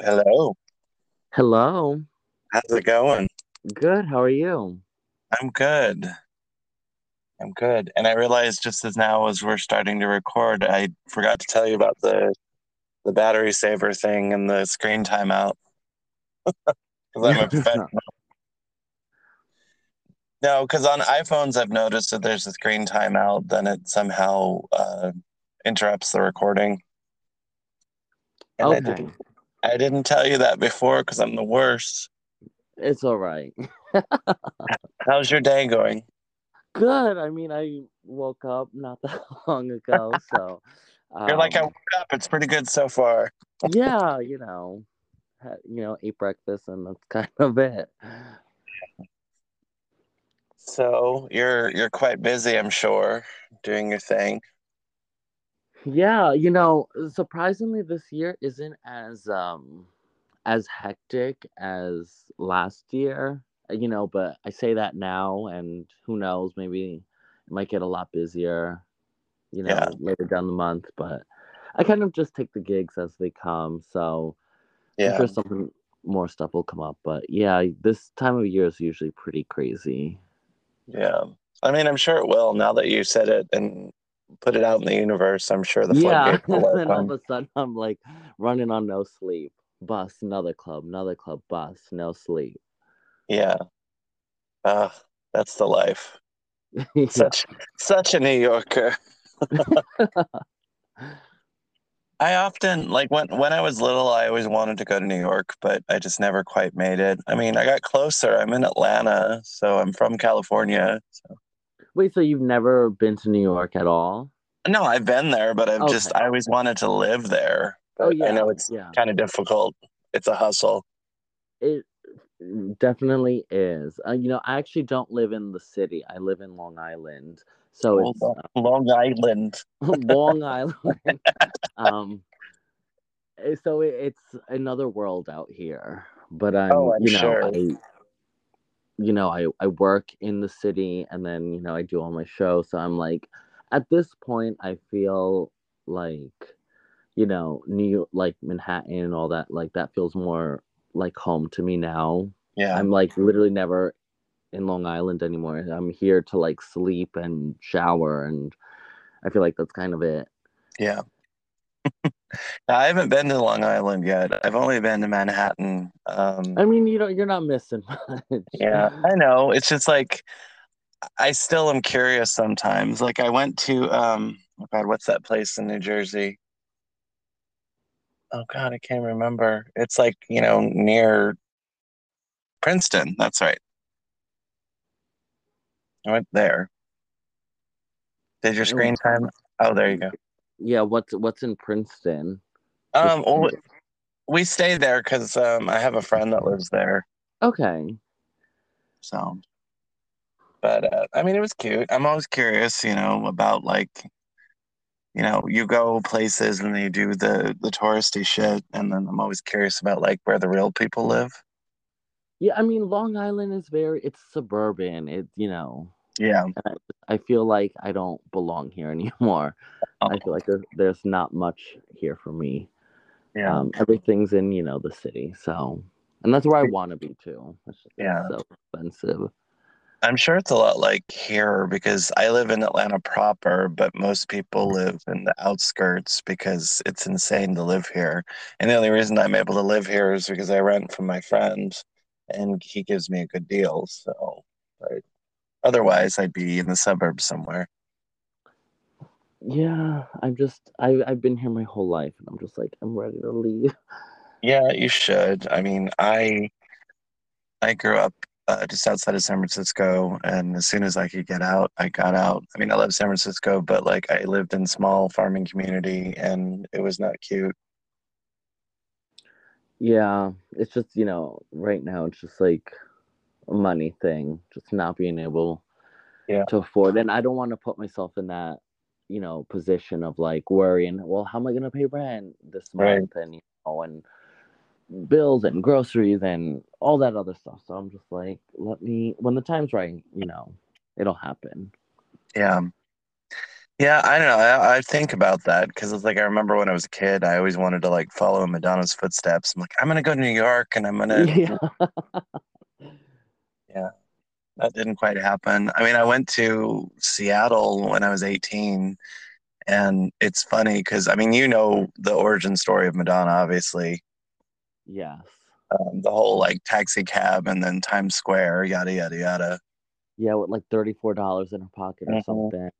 Hello. Hello. How's it going? Good. How are you? I'm good. I'm good. And I realized just as now as we're starting to record, I forgot to tell you about the the battery saver thing and the screen timeout. Because I'm a professional. No, because on iPhones I've noticed that there's a screen timeout, then it somehow uh, interrupts the recording. And I okay. didn't I didn't tell you that before because I'm the worst. It's all right. How's your day going? Good. I mean, I woke up not that long ago, so You're like I um, woke up. It's pretty good so far. yeah, you know, had, you know, ate breakfast and that's kind of it. So you're you're quite busy, I'm sure, doing your thing. Yeah, you know, surprisingly this year isn't as um as hectic as last year, you know, but I say that now and who knows, maybe it might get a lot busier, you know, Yeah, later down the month, but I kind of just take the gigs as they come, so I'm yeah, sure something more stuff will come up, but yeah, this time of year is usually pretty crazy. yeah. I mean, I'm sure it will. Now that you said it and put it out in the universe, I'm sure the Yeah, floodgates will and then all of a sudden I'm like running on no sleep. Bus, another club, another club, bus, no sleep. Yeah. Ah, that's the life. yeah. Such such a New Yorker. I often like when when I was little, I always wanted to go to New York, but I just never quite made it. I mean, I got closer. I'm in Atlanta, so I'm from California. So Wait, so you've never been to New York at all? no, I've been there, but I've just I always wanted to live there. Oh But I know it's yeah. kind of difficult. It's a hustle. It definitely is. Uh, you know, I actually don't live in the city. I live in Long Island. So Oh, it's Long Island. uh, Long Island. um eh, so it, it's another world out here. But Oh, I'm, I'm you know, sure. I you know, I, I work in the city and then, you know, I do all my shows. So I'm like, at this point, I feel like, you know, New York, like Manhattan and all that, like that feels more like home to me now. Yeah, I'm like literally never in Long Island anymore. I'm here to like sleep and shower and I feel like that's kind of it. yeah. I haven't been to Long Island yet. I've only been to Manhattan. Um, I mean, you know, you're not missing much. yeah, I know. It's just like I still am curious sometimes. Like I went to um, oh God, what's that place in New Jersey? Oh God, I can't remember. It's like, you know, near Princeton. That's right. I went there. Did your screen time? Oh, there you go. Yeah, what's what's in Princeton? Um, well, we stay there because um, I have a friend that lives there. okay. So, but uh, I mean, it was cute. I'm always curious, you know, about like, you know, you go places and you do the the touristy shit, and then I'm always curious about like where the real people live. Yeah, I mean, Long Island is very, it's suburban. It, you know, Yeah. I feel like I don't belong here anymore. Oh, I feel like there's, there's not much here for me. yeah. Um, everything's in, you know, the city. So, and that's where I want to be too. It's just Yeah. so expensive. I'm sure it's a lot like here because I live in Atlanta proper, but most people live in the outskirts because it's insane to live here. And the only reason I'm able to live here is because I rent from my friend and he gives me a good deal. So, but otherwise, I'd be in the suburbs somewhere. Yeah, I'm just, I, I've been here my whole life and I'm just like, I'm ready to leave. Yeah, you should. I mean, I I grew up uh, just outside of San Francisco, and as soon as I could get out, I got out. I mean, I love San Francisco, but like I lived in small farming community, and it was not cute. Yeah, it's just, you know, right now it's just like money thing, just not being able Yeah. to afford. And I don't want to put myself in that, you know, position of like worrying, well, how am I going to pay rent this Right. month? And, you know, and bills and groceries and all that other stuff. So I'm just like, let me, when the time's right, you know, it'll happen. Yeah. Yeah, I don't know. I, I think about that because it's like I remember when I was a kid, I always wanted to like follow in Madonna's footsteps. I'm like, I'm gonna go to New York and I'm gonna, yeah, that didn't quite happen. I mean, I went to Seattle when I was 18, and it's funny because I mean, you know the origin story of Madonna, obviously. Yes. Um, the whole like taxi cab and then Times Square, yada yada yada. Yeah, with like $34 in her pocket or Mhm. something.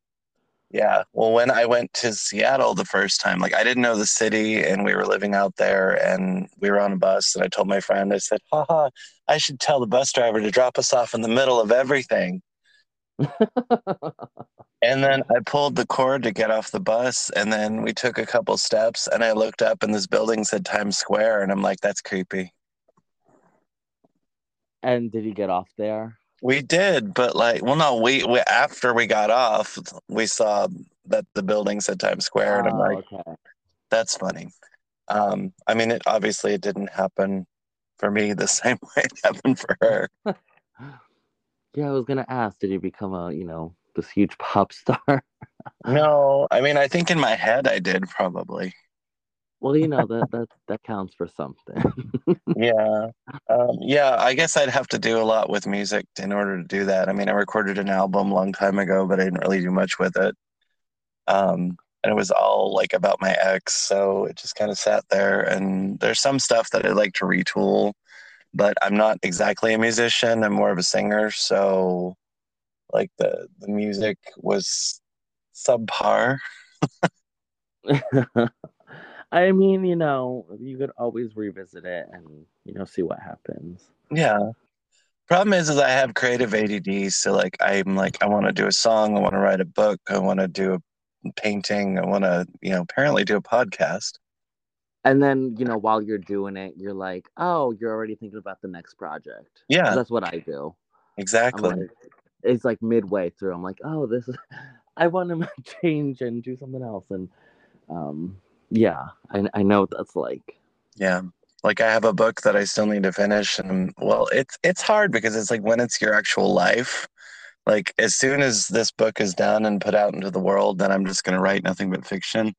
Yeah. Well, when I went to Seattle the first time, like I didn't know the city and we were living out there and we were on a bus and I told my friend, I said, haha, I should tell the bus driver to drop us off in the middle of everything. And then I pulled the cord to get off the bus and then we took a couple steps and I looked up and this building said Times Square and I'm like, that's creepy. and did you get off there? We did, but like, well, no, we, we after we got off, we saw that the building said Times Square and I'm Oh, like, okay. That's funny. Um, I mean, it obviously it didn't happen for me the same way it happened for her. Yeah, I was gonna ask, did you become a, you know, this huge pop star? No, I mean, I think in my head I did probably. Well, you know, that that that counts for something. Yeah. Um, yeah, I guess I'd have to do a lot with music in order to do that. I mean, I recorded an album a long time ago, but I didn't really do much with it. Um, and it was all like about my ex, so it just kind of sat there. And there's some stuff that I'd like to retool, but I'm not exactly a musician. I'm more of a singer, so like the the music was subpar. I mean, you know, you could always revisit it and, you know, see what happens. Yeah. Problem is, is I have creative ADD, so like I'm like I want to do a song, I want to write a book, I want to do a painting, I want to you know apparently do a podcast. And then, you know, while you're doing it, you're like, oh, you're already thinking about the next project. Yeah, That's what I do. Exactly. like, it's like midway through. I'm like, oh, this is, I want to change and do something else. And um, yeah, I, I know what that's like. Yeah. Like I have a book that I still need to finish and well, it's it's hard because it's like when it's your actual life, like as soon as this book is done and put out into the world, then I'm just going to write nothing but fiction.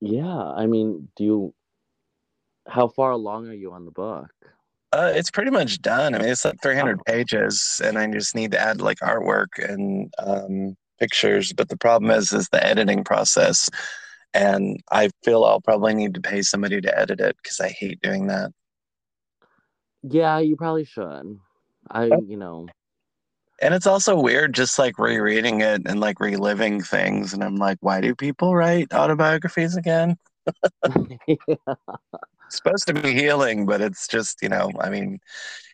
Yeah, I mean, do you, how far along are you on the book? Uh, it's pretty much done. I mean, it's like 300 pages, and I just need to add like artwork and um, pictures. But the problem is, is the editing process, and I feel I'll probably need to pay somebody to edit it because I hate doing that. Yeah, you probably should. I, you know, And it's also weird, just like rereading it and like reliving things. And I'm like, why do people write autobiographies again? It's supposed to be healing, but it's just, you know, I mean,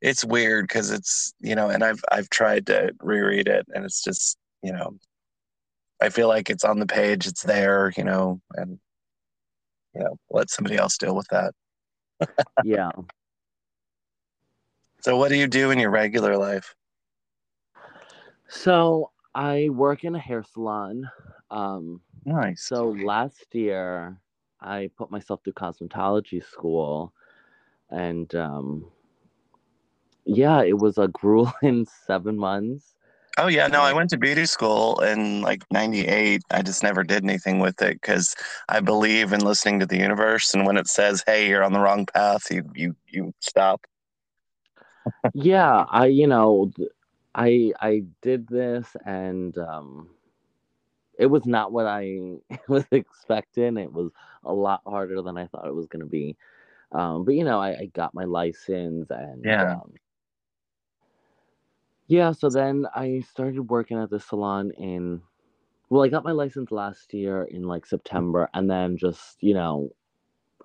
it's weird because it's, you know, and I've I've tried to reread it, and it's just, you know, I feel like it's on the page, it's there, you know, and you know, let somebody else deal with that. yeah. So, what do you do in your regular life? So I work in a hair salon. Um, Nice. so last year I put myself through cosmetology school, and um, yeah, it was a grueling seven months. Oh yeah, no, I went to beauty school in like 98. I just never did anything with it because I believe in listening to the universe and when it says, "Hey, you're on the wrong path," you you you stop. yeah, I you know I I did this and um, it was not what I was expecting. It was a lot harder than I thought it was going to be. Um, but you know, I, I got my license and Yeah. um, yeah. So then I started working at the salon in. Well, I got my license last year in like September, and then just you know,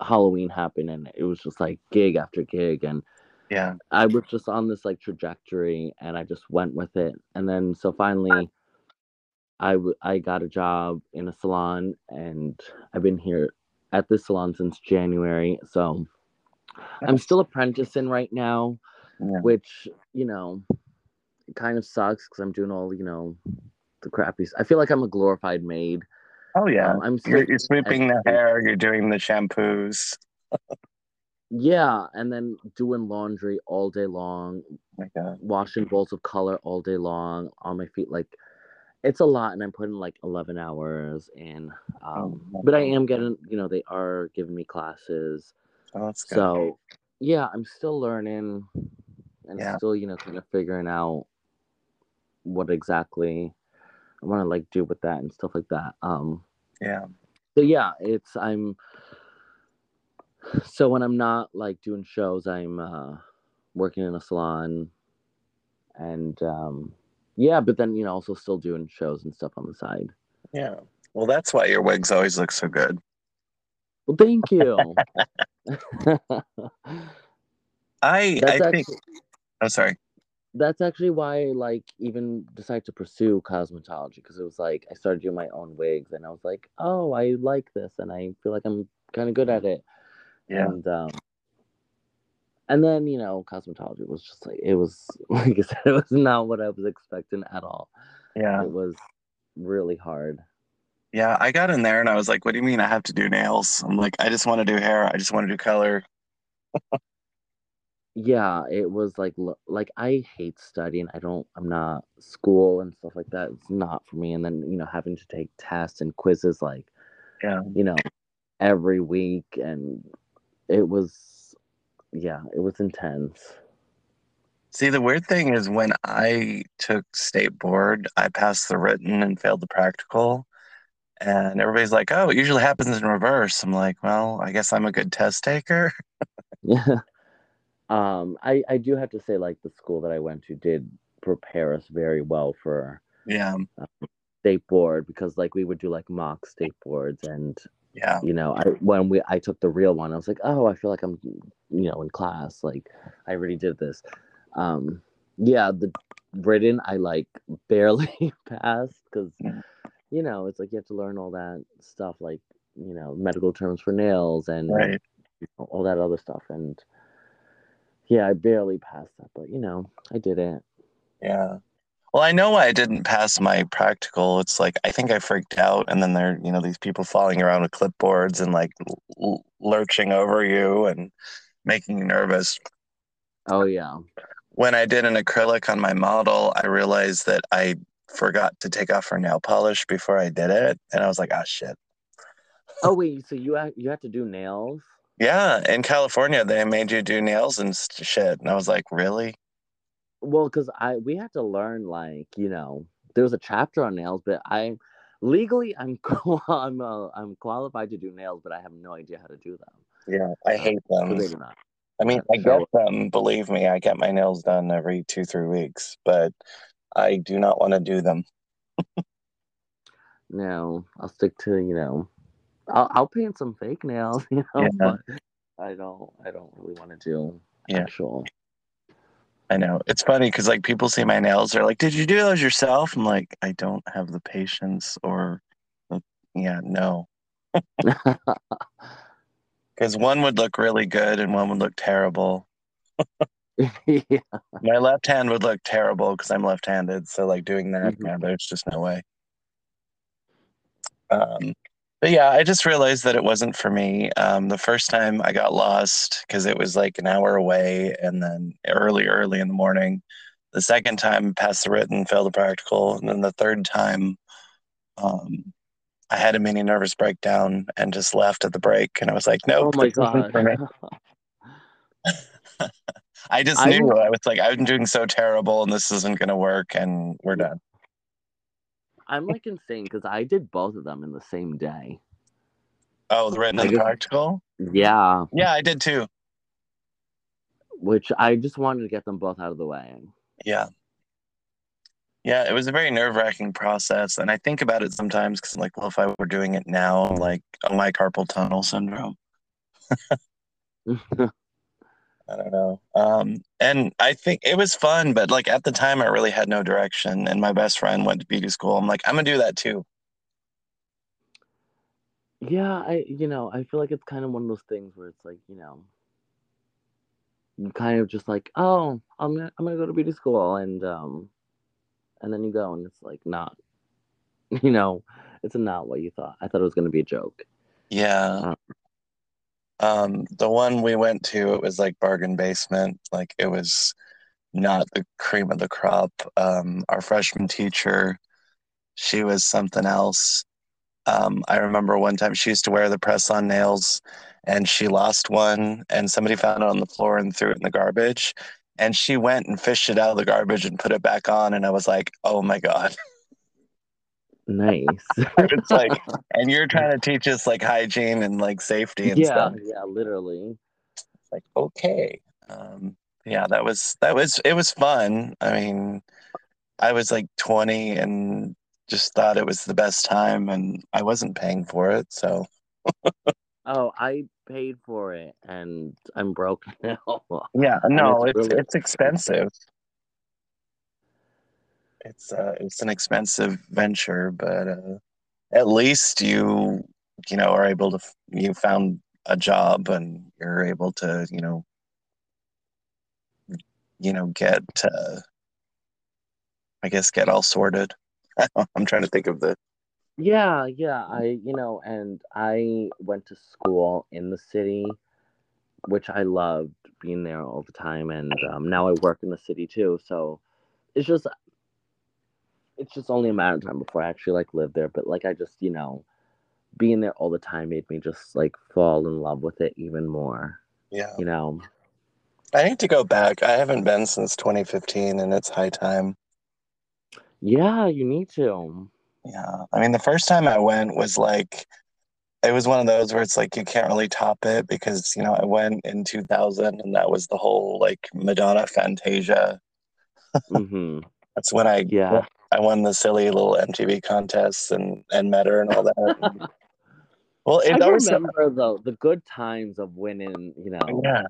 Halloween happened, and it was just like gig after gig, and Yeah. I was just on this like trajectory, and I just went with it, and then so finally. I, w- I got a job in a salon and I've been here at this salon since January. So I'm still apprenticing right now, Yeah. which, you know, it kind of sucks because I'm doing all, you know, the crappy. I feel like I'm a glorified maid. Oh yeah. Um, I'm You're, sweeping you're sweeping the hair. You're doing the shampoos. Yeah, and then doing laundry all day long, Oh my God. washing bowls of color all day long on my feet. Like, it's a lot, and I'm putting like 11 hours in. Um, Oh, but I am getting, you know, they are giving me classes. Oh, that's good. So, yeah, I'm still learning and Yeah. still, you know, kind of figuring out what exactly I want to like do with that and stuff like that. Um, yeah. so yeah, it's I'm. So when I'm not like doing shows, I'm uh, working in a salon, and um, yeah, but then you know also still doing shows and stuff on the side. Yeah. Well, that's why your wigs always look so good. Well, thank you. I that's I actually think. Oh, sorry. That's actually why I like even decided to pursue cosmetology because it was like I started doing my own wigs and I was like, oh, I like this and I feel like I'm kind of good at it. Yeah. And um, and then you know cosmetology was just like it was like I said, it was not what I was expecting at all. Yeah. It was really hard. Yeah. I got in there and I was like, "What do you mean I have to do nails?" I'm like, "I just want to do hair. I just want to do color." Yeah, it was like like I hate studying. I don't. I'm not school and stuff like that. It's not for me. And then you know having to take tests and quizzes like Yeah. you know every week and it was yeah it was intense. See, the weird thing is when I took state board, I passed the written and failed the practical. And everybody's like, "Oh, it usually happens in reverse." I'm like, "Well, I guess I'm a good test taker." Yeah. Um I I do have to say like the school that I went to did prepare us very well for Yeah. state board because like we would do like mock state boards and Yeah. you know I when we I took the real one I was like oh I feel like I'm you know in class like I already did this um yeah the written I like barely passed because Yeah. you know it's like you have to learn all that stuff like you know medical terms for nails and Right. all that other stuff and yeah I barely passed that but you know I did it Yeah. Well, I know why I didn't pass my practical. It's like I think I freaked out, and then there, you know, these people falling around with clipboards and like l- lurching over you and making you nervous. oh yeah When I did an acrylic on my model, I realized that I forgot to take off her nail polish before I did it, and I was like, "Ah, shit." oh wait so you you have to do nails Yeah, in California, they made you do nails and st- shit, and I was like, "Really?" Well, because I we had to learn like you know there was a chapter on nails, but I legally I'm I'm uh, I'm qualified to do nails, but I have no idea how to do them. Yeah, I hate them. Believe it not. I mean, I get them. Believe me, I get my nails done every two, three weeks, but I do not want to do them. No, I'll stick to you know I'll I'll paint some fake nails, you know, Yeah. but I don't I don't really want to do Yeah. actual. I know it's funny because like people see my nails, they're like, "Did you do those yourself?" I'm like, I don't have the patience, or yeah, no, because one would look really good and one would look terrible. yeah. My left hand would look terrible because I'm left-handed, so like doing that, Mhm. yeah, there's just no way. Um, but yeah, I just realized that it wasn't for me. Um, the first time I got lost because it was like an hour away, and then early, early in the morning. The second time, passed the written, failed the practical, and then the third time, um, I had a mini nervous breakdown and just left at the break. And I was like, No. Oh my god. for me. I just I knew I was like, I'm doing so terrible, and this isn't going to work, and we're done. I'm like insane because I did both of them in the same day. Oh, the written and practical. Yeah, Yeah, I did too. which I just wanted to get them both out of the way. Yeah. Yeah, it was a very nerve wracking process. And I think about it sometimes because, like, well, if I were doing it now, like, oh, my carpal tunnel syndrome. I don't know. Um, and I think it was fun, but like at the time, I really had no direction. And my best friend went to beauty school. I'm like, I'm going to do that too. Yeah, I you know, I feel like it's kind of one of those things where it's like, you know, you kind of just like, oh, I'm gonna I'm gonna go to beauty school and um and then you go and it's like not you know, it's not what you thought. I thought it was gonna be a joke. Yeah. Um, the one we went to, it was like bargain basement. Like it was not the cream of the crop. Um, our freshman teacher, she was something else. Um, I remember one time she used to wear the press on nails and she lost one and somebody found it on the floor and threw it in the garbage. And she went and fished it out of the garbage and put it back on. And I was like, oh my God. Nice. it's like, and you're trying to teach us like hygiene and like safety and yeah, stuff. yeah, literally. It's like, okay. Um, yeah, that was, that was, it was fun. I mean, I was like 20 and just thought it was the best time and I wasn't paying for it. So, Oh, I paid for it and I'm broke now. yeah, no, it's it's, really- it's expensive. It's, uh, it's an expensive venture, but, uh, at least you, you know, are able to, you found a job and you're able to, you know, you know, get, uh, I guess, get all sorted. I'm trying to think of the, Yeah, yeah, I, you know, and I went to school in the city, which I loved being there all the time, and um, now I work in the city too. So it's just, it's just only a matter of time before I actually like live there. But like, I just, you know, being there all the time made me just like fall in love with it even more. yeah. You know, I need to go back. I haven't been since 2015 and it's high time. yeah, you need to. Yeah. I mean, the first time I went was like, it was one of those where it's like you can't really top it because, you know, I went in 2000 and that was the whole like Madonna Fantasia. hmm That's when I Yeah. I won the silly little MTV contests and and met her and all that. well, it I always remember though the good times of winning. You know, yeah.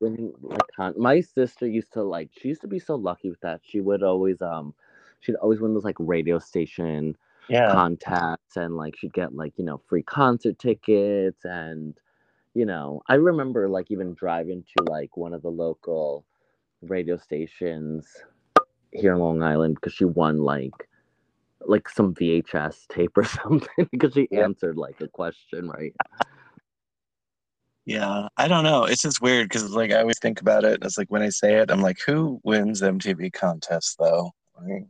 winning like con- my sister used to like. She used to be so lucky with that. She would always um, she'd always win those like radio station Yeah. contacts and like she'd get like you know free concert tickets and you know i remember like even driving to like one of the local radio stations here in long island because she won like like some vhs tape or something because she Yeah. answered like a question right Yeah, I don't know. It's just weird because like I always think about it. It's like when I say it, I'm like, who wins MTV contests though? Like,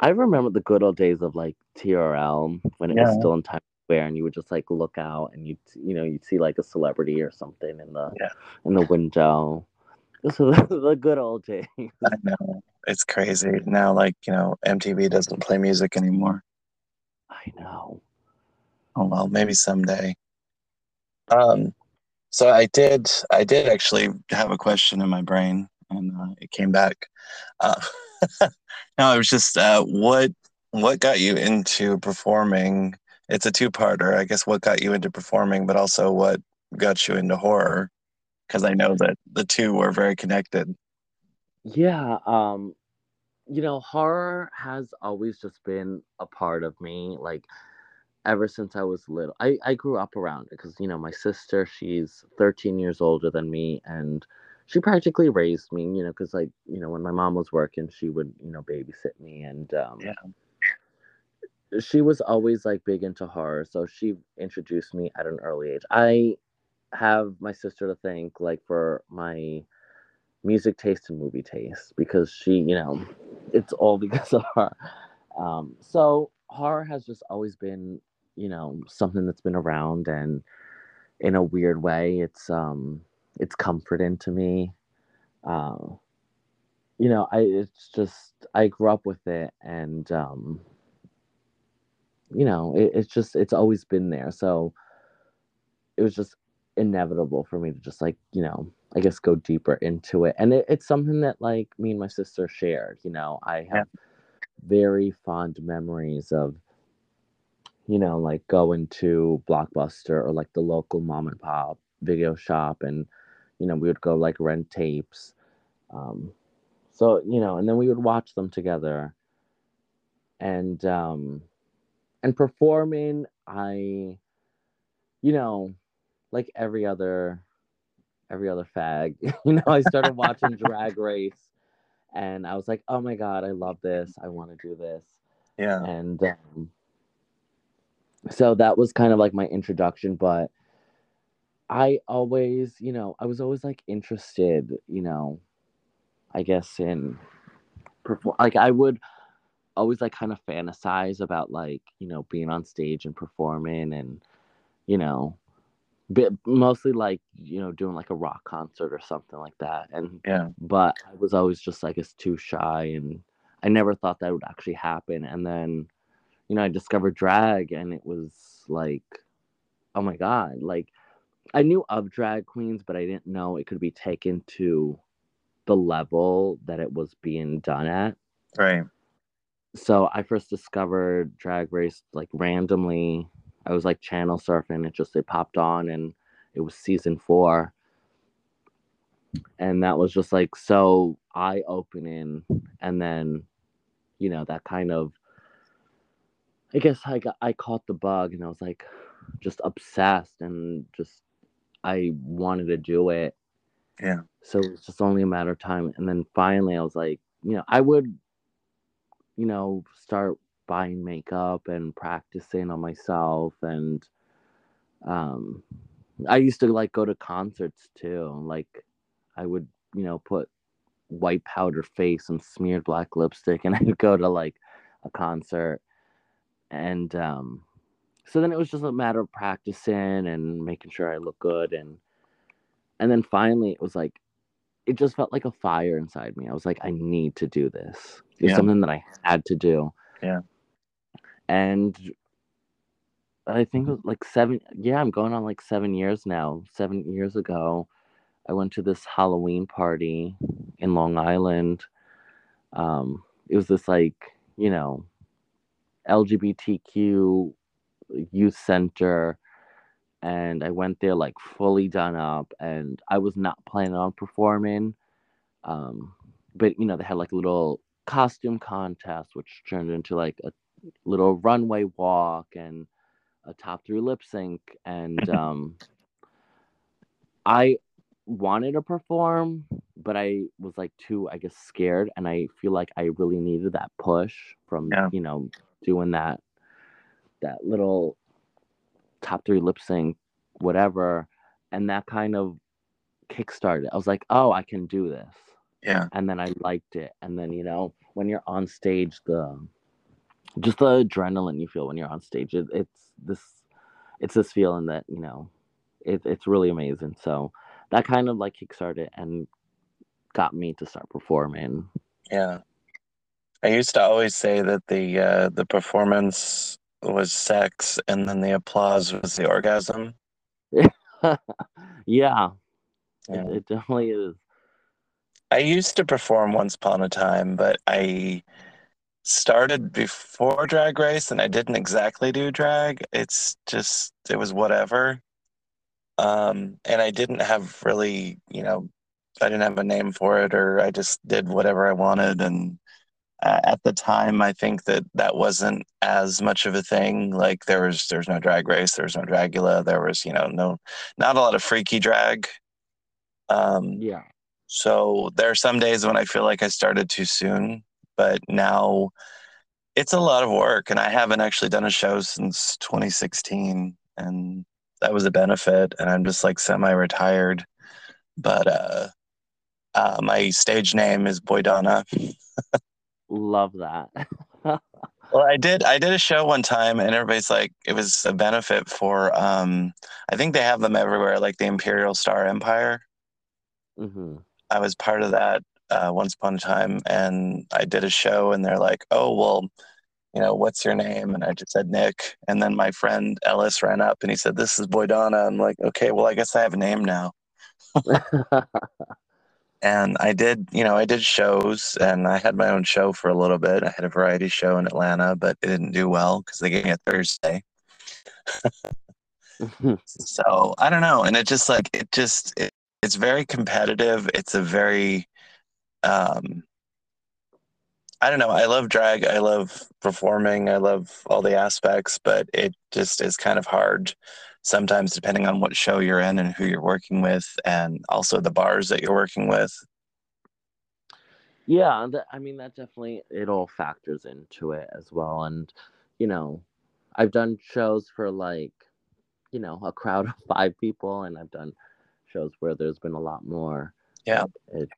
i remember the good old days of like trl when it Yeah. was still in times square and you would just like look out and you'd you know you'd see like a celebrity or something in the Yeah. in the window this was the good old days I know it's crazy now. Like you know, MTV doesn't play music anymore. i know Oh well, maybe someday. Um, so I did. I did actually have a question in my brain, and uh, it came back. Uh, no, it was just uh, what what got you into performing. It's a two-parter, I guess. What got you into performing, but also what got you into horror? Because I know that the two were very connected. Yeah, um, you know, horror has always just been a part of me, like ever since I was little. I, I grew up around it because, you know, my sister, she's 13 years older than me, and she practically raised me, you know, because, like, you know, when my mom was working, she would, you know, babysit me, and um, Yeah. she was always like big into horror, so she introduced me at an early age. I have my sister to thank, like, for my music taste and movie taste because she, you know, it's all because of her. Um, so horror has just always been, you know, something that's been around and in a weird way, it's um it's comforting to me. Uh, you know, I it's just I grew up with it and um you know, it, it's just it's always been there. So it was just inevitable for me to just like, you know, I guess go deeper into it. And it, it's something that like me and my sister shared, you know. I have very fond memories of you know, like going to Blockbuster or like the local mom and pop video shop and you know, we would go like rent tapes. Um so, you know, and then we would watch them together. And um and performing, I you know, like every other every other fag. you know, I started watching Drag Race and I was like, "Oh my god, I love this. I want to do this." Yeah. And um, so that was kind of like my introduction, but I always, you know, I was always like interested, you know, I guess in perform like I would always like kind of fantasize about like you know being on stage and performing and you know but mostly like you know doing like a rock concert or something like that and Yeah. but i was always just like it's too shy and i never thought that would actually happen and then you know i discovered drag and it was like oh my god like i knew of drag queens but i didn't know it could be taken to the level that it was being done at Right. so I first discovered Drag Race like randomly. I was like channel surfing. It just it popped on, and it was season four, and that was just like so eye opening. And then, you know, that kind of, I guess I got I caught the bug, and I was like, just obsessed, and just I wanted to do it. Yeah. So it was just only a matter of time. And then finally, I was like, you know, I would you know, start buying makeup and practicing on myself and um I used to like go to concerts too. Like I would, you know, put white powder face and smeared black lipstick and I'd go to like a concert and um so then it was just a matter of practicing and making sure I look good and and then finally it was like it just felt like a fire inside me. I was like, I need to do this. It's Yeah. something that I had to do. Yeah. And I think it was like seven. Yeah, I'm going on like seven years now. Seven years ago, I went to this Halloween party in Long Island. Um, it was this like you know LGBTQ youth center and I went there like fully done up, and I was not planning on performing. Um, but you know, they had like a little costume contest, which turned into like a little runway walk and a top three lip sync, and um, I wanted to perform, but I was like too, I guess, scared, and I feel like I really needed that push from Yeah. you know doing that that little top three lip sync, whatever, and that kind of kickstarted. I was like, oh, I can do this, Yeah. and then I liked it, and then you know when you're on stage, the just the adrenaline you feel when you're on stage, it, it's this, it's this feeling that you know, it, it's really amazing. So that kind of like kickstarted and got me to start performing. Yeah. I used to always say that the uh, the performance was sex and then the applause was the orgasm. yeah, Yeah. It, it definitely is. I used to perform once upon a time, but I started before drag race and I didn't exactly do drag. It's just it was whatever. Um and I didn't have really, you know, I didn't have a name for it or I just did whatever I wanted and uh, at the time I think that that wasn't as much of a thing like there was there's no drag race, there was no dragula, there was, you know, no not a lot of freaky drag. Um Yeah. so there are some days when I feel like I started too soon, but now it's a lot of work and I haven't actually done a show since 2016 and that was a benefit and I'm just like semi-retired. But uh, uh my stage name is Boydonna. Love that. Well, I did I did a show one time and everybody's like it was a benefit for um I think they have them everywhere like the Imperial Star Empire. hmm I was part of that uh, once upon a time, and I did a show, and they're like, "Oh, well, you know, what's your name?" And I just said Nick, and then my friend Ellis ran up and he said, "This is Boydonna." I'm like, "Okay, well, I guess I have a name now." And I did, you know, I did shows, and I had my own show for a little bit. I had a variety show in Atlanta, but it didn't do well because they gave me a Thursday. So I don't know, and it just like it just it, it's very competitive. It's a very um I don't know. I love drag. I love performing. I love all the aspects, but it just is kind of hard sometimes depending on what show you're in and who you're working with and also the bars that you're working with. yeah, that, I mean that definitely it all factors into it as well. And you know, I've done shows for like, you know, a crowd of five people, and I've done shows where there's been a lot more. Yeah. It,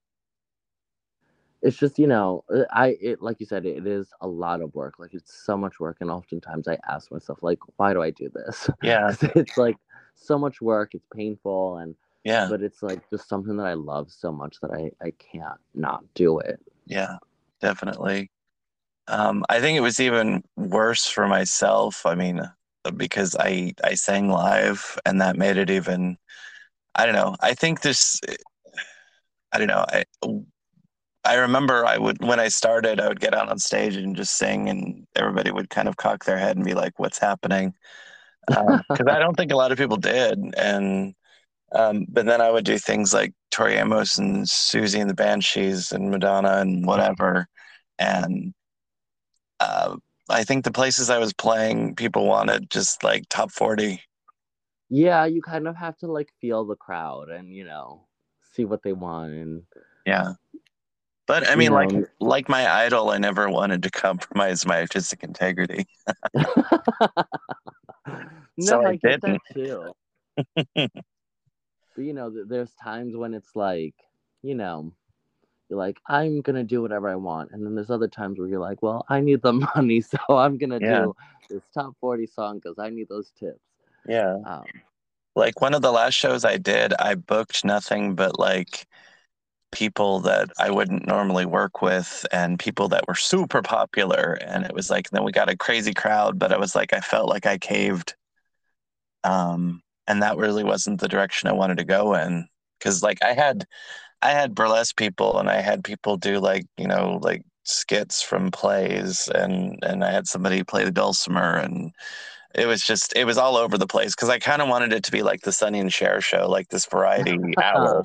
it's just you know uh, i it like you said it is a lot of work like it's so much work and oftentimes i ask myself like why do i do this Yeah. it's like so much work it's painful and Yeah. but it's like just something that i love so much that i i can't not do it Yeah. Definitely. Um, I think it was even worse for myself. I mean, because I I sang live, and that made it even. I don't know. I think this. I don't know. I I remember I would when I started, I would get out on stage and just sing, and everybody would kind of cock their head and be like, "What's happening?" Because I don't think a lot of people did, and um, but then I would do things like Tori Amos and Siouxsie and the Banshees and Madonna and whatever, and uh, I think the places I was playing, people wanted just like top forty. yeah you kind of have to like feel the crowd and you know see what they want and Yeah. But I You mean, like know- like my idol, I never wanted to compromise my artistic integrity. no, So I I, get that didn't. too. but you know, there's times when it's like, you know, you're like, I'm gonna do whatever I want, and then there's other times where you're like, well, I need the money, so I'm gonna Yeah. do this top forty song because I need those tips. Yeah. Um, Like one of the last shows I did, I booked nothing but like people that I wouldn't normally work with and people that were super popular. And it was like, then we got a crazy crowd, but I was like, I felt like I caved. Um, and that really wasn't the direction I wanted to go in. Cause like I had, I had burlesque people and I had people do like, you know, like skits from plays and, and I had somebody play the dulcimer and it was just, it was all over the place. Cause I kind of wanted it to be like the Sonny and Cher show, like this variety hour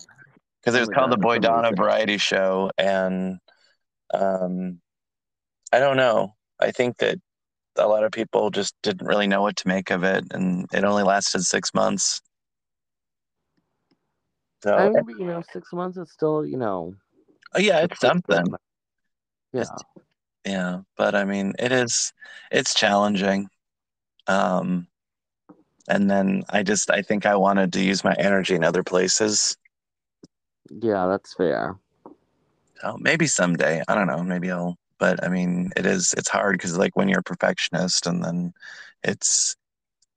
because it was called the Boy Donna. Variety Show, and um, I don't know. I think that a lot of people just didn't really know what to make of it, and it only lasted six months. So I mean, you know, six months is still, you know, oh, yeah, it's something. Yeah, It's- Yeah, but I mean, it is it's challenging. Um, and then I just I think I wanted to use my energy in other places. Yeah, that's fair. So maybe someday. I don't know. Maybe I'll. But I mean, it is. It's hard because like when you're a perfectionist, and then it's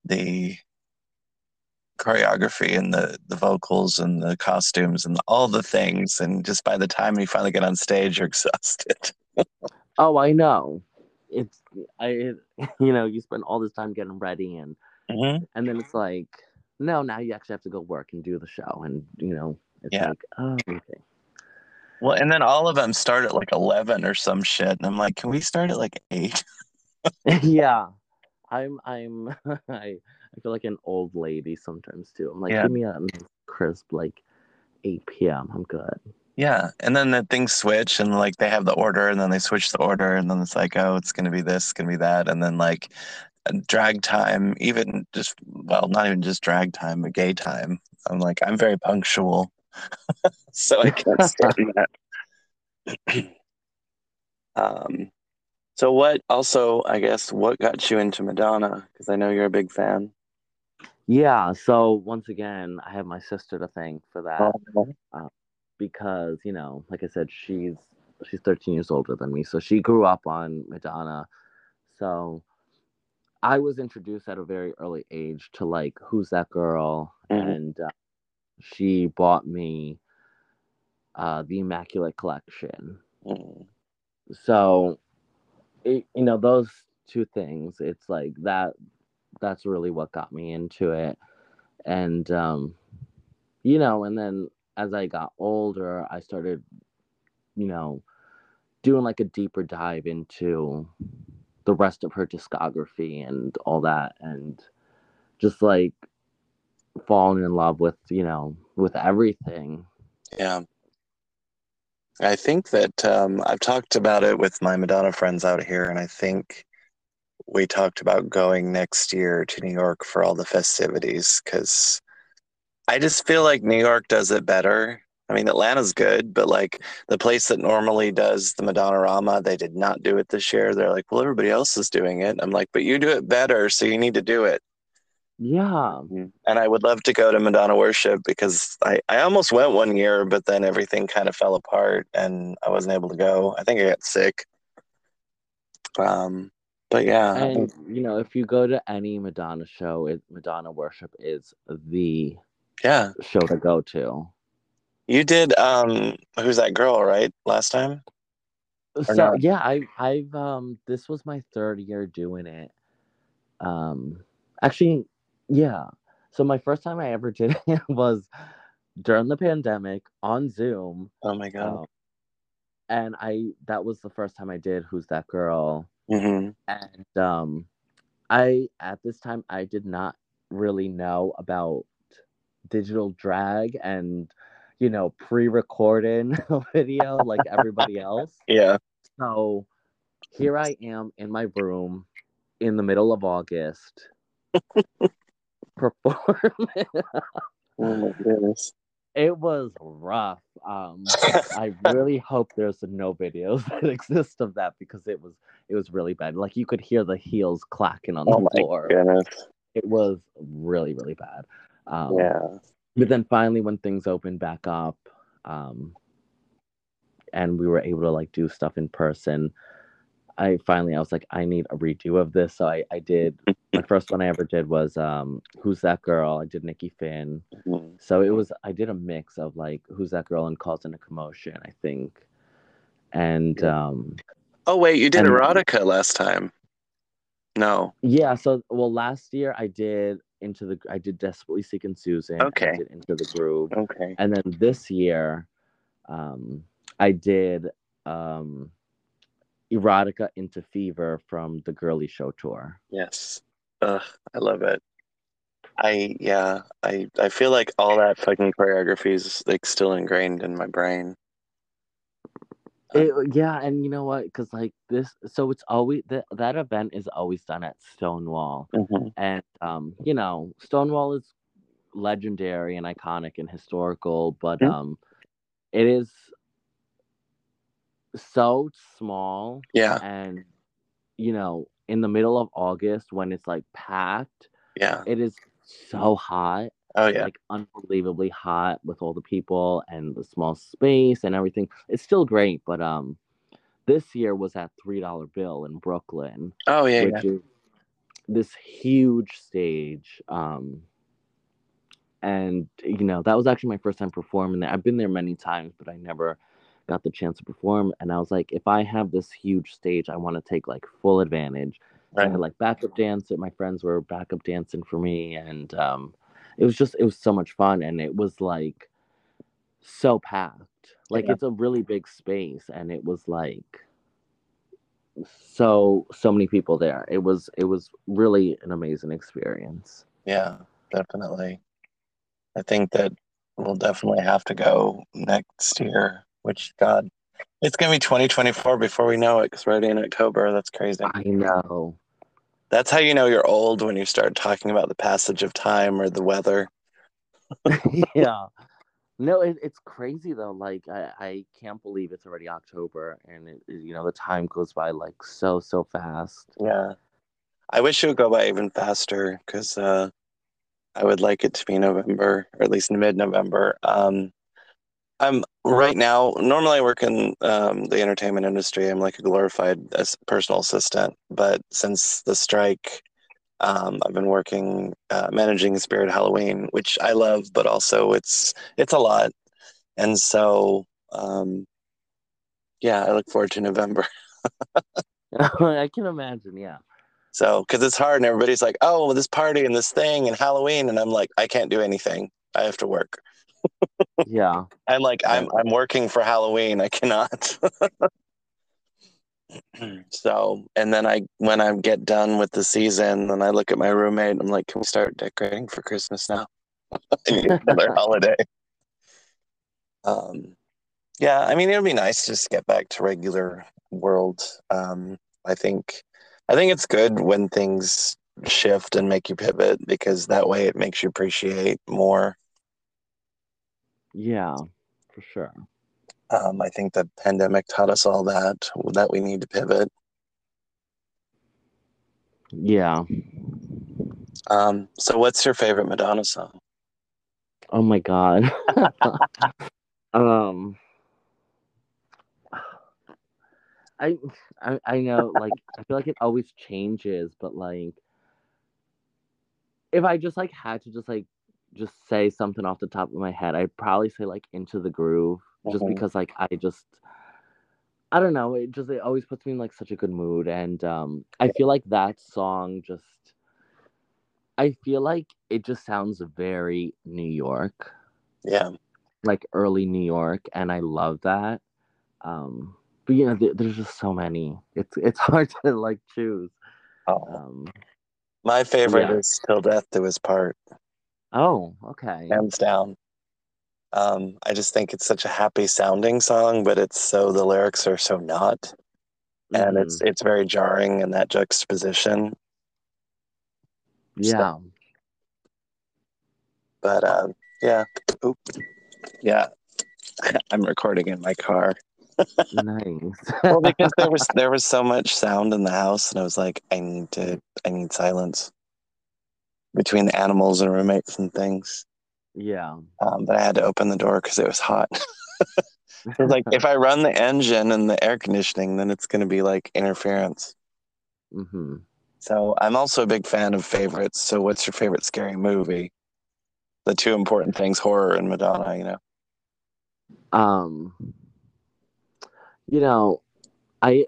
the choreography and the the vocals and the costumes and all the things, and just by the time you finally get on stage, you're exhausted. Oh, I know. It's I, it, you know, you spend all this time getting ready, and Mhm. and then it's like, no, now you actually have to go work and do the show, and you know, it's Yeah. like, oh, hmm. okay. Well, and then all of them start at like eleven or some shit, and I'm like, can we start at like eight? yeah, I'm I'm I I feel like an old lady sometimes too. I'm like, Yeah. give me a crisp like 8 p.m. I'm good. Yeah, and then the things switch, and like they have the order, and then they switch the order, and then it's like, oh, it's gonna be this, it's gonna be that, and then like uh, drag time, even just well, not even just drag time, but gay time. I'm like, I'm very punctual, so I can't stand that. um, so what? Also, I guess what got you into Madonna? Because I know you're a big fan. Yeah. So once again, I have my sister to thank for that. Oh, because you know like i said she's she's 13 years older than me so she grew up on madonna so i was introduced at a very early age to like who's that girl Mhm. and uh, she bought me uh the immaculate collection. Mm, so it, you know those two things it's like that that's really what got me into it. And um you know and then as i got older i started you know doing like a deeper dive into the rest of her discography and all that. And just like falling in love with you know with everything Yeah. I think that um, I've talked about it with my Madonna friends out here, and I think we talked about going next year to New York for all the festivities because I just feel like New York does it better. I mean, Atlanta's good, but like the place that normally does the Madonna Rama, they did not do it this year. They're like, well, everybody else is doing it. I'm like, but you do it better, so you need to do it. Yeah. And I would love to go to Madonna worship because I, I almost went one year, but then everything kind of fell apart and I wasn't able to go. I think I got sick. Um, but yeah, And you know, if you go to any Madonna show, it, Madonna worship is the yeah. show to go to. You did um who's that girl, right? Last time? So not? yeah, I I've um this was my third year doing it. Um actually yeah. So my first time I ever did it was during the pandemic on Zoom. Oh my god. Um, and I that was the first time I did Who's That Girl? hmm And um I at this time I did not really know about digital drag and you know pre-recording video like everybody else. Yeah. So here I am in my room in the middle of August performing. Oh my goodness. it was rough. Um, I really hope there's no videos that exist of that because it was it was really bad. Like you could hear the heels clacking on Oh the floor. goodness. It was really really bad. Um, Yeah. But then finally, when things opened back up, um, and we were able to like do stuff in person, I finally I was like, I need a redo of this. So I I did my first one I ever did was um, Who's That Girl? I did Nikki Finn. Mhm. So it was I did a mix of like Who's That Girl and Causing a Commotion, I think, and um, Oh wait, you did And- erotica last time. No. yeah. So well, last year I did into the I did Desperately Seeking Susan. Okay. I did Into the Groove. Okay. and then this year um i did um erotica into fever from the Girlie Show tour Yes. Ugh, I love it. I yeah, I I feel like all that fucking choreography is like still ingrained in my brain. It- yeah and you know what because like this so it's always that that event is always done at stonewall Mhm. and um you know stonewall is legendary and iconic and historical but Mhm. um it is so small Yeah, and you know in the middle of august when it's like packed yeah. it is so hot Oh yeah. like unbelievably hot with all the people and the small space and everything it's still great but um this year was at three dollar bill in brooklyn Oh yeah, yeah. is this huge stage um and you know that was actually my first time performing there i've been there many times but i never got the chance to perform and i was like if i have this huge stage i want to take like full advantage I had like backup dance. My friends were backup dancing for me, and um, it was just it was so much fun, and it was like so packed. Like Yeah. it's a really big space, and it was like so so many people there. It was it was really an amazing experience. Yeah, definitely. I think that we'll definitely have to go next year, which God, it's gonna be 2024 before we know it, because we're already in October. That's crazy. I know. That's how you know you're old when you start talking about the passage of time or the weather. yeah. No, it, it's crazy though. Like I, I can't believe it's already October, and it, you know the time goes by like so so fast. Yeah. I wish it would go by even faster because uh, I would like it to be November or at least mid November. Um, I'm right now, normally I work in um, the entertainment industry. I'm like a glorified as personal assistant. But since the strike, um, I've been working uh, managing Spirit Halloween, which I love, but also it's it's a lot. And so, um, yeah, I look forward to November. I can imagine. Yeah. So, because it's hard and everybody's like, oh, well, this party and this thing and Halloween. And I'm like, I can't do anything. I have to work. Yeah. I'm like, I'm, I'm working for Halloween. I cannot. so, and then I, when I get done with the season, then I look at my roommate and I'm like, can we start decorating for Christmas now? I need another holiday. Um, yeah, I mean, it would be nice to just get back to regular world. Um, I think, I think it's good when things shift and make you pivot because that way it makes you appreciate more. Yeah, for sure. Um, I think the pandemic taught us all that that we need to pivot. Yeah. Um, so what's your favorite Madonna song? Oh my god. um I, I I know like I feel like it always changes, but like if I just like had to just like just say something off the top of my head, I'd probably say like Into the Groove, just Mhm. because like I just I don't know, it just it always puts me in like such a good mood, and um I feel like that song just I feel like it just sounds very New York, Yeah. like early New York, and I love that. Um, but you know, there, there's just so many. It's it's hard to like choose. Oh, Um, my favorite yeah. is Till Death Do Us Part, oh, okay. hands down. Um, I just think it's such a happy sounding song, but it's so the lyrics are so not, and Mhm. it's it's very jarring in that juxtaposition. yeah. But um, yeah, Oop. yeah, I'm recording in my car. nice. Well, because there was there was so much sound in the house, and I was like, I need to, I need silence between the animals and roommates and things. yeah. Um, but I had to open the door because it was hot. So like, if I run the engine and the air conditioning, then it's going to be like interference. hmm So I'm also a big fan of favorites. So what's your favorite scary movie? The two important things, horror and Madonna. You know. Um, you know, I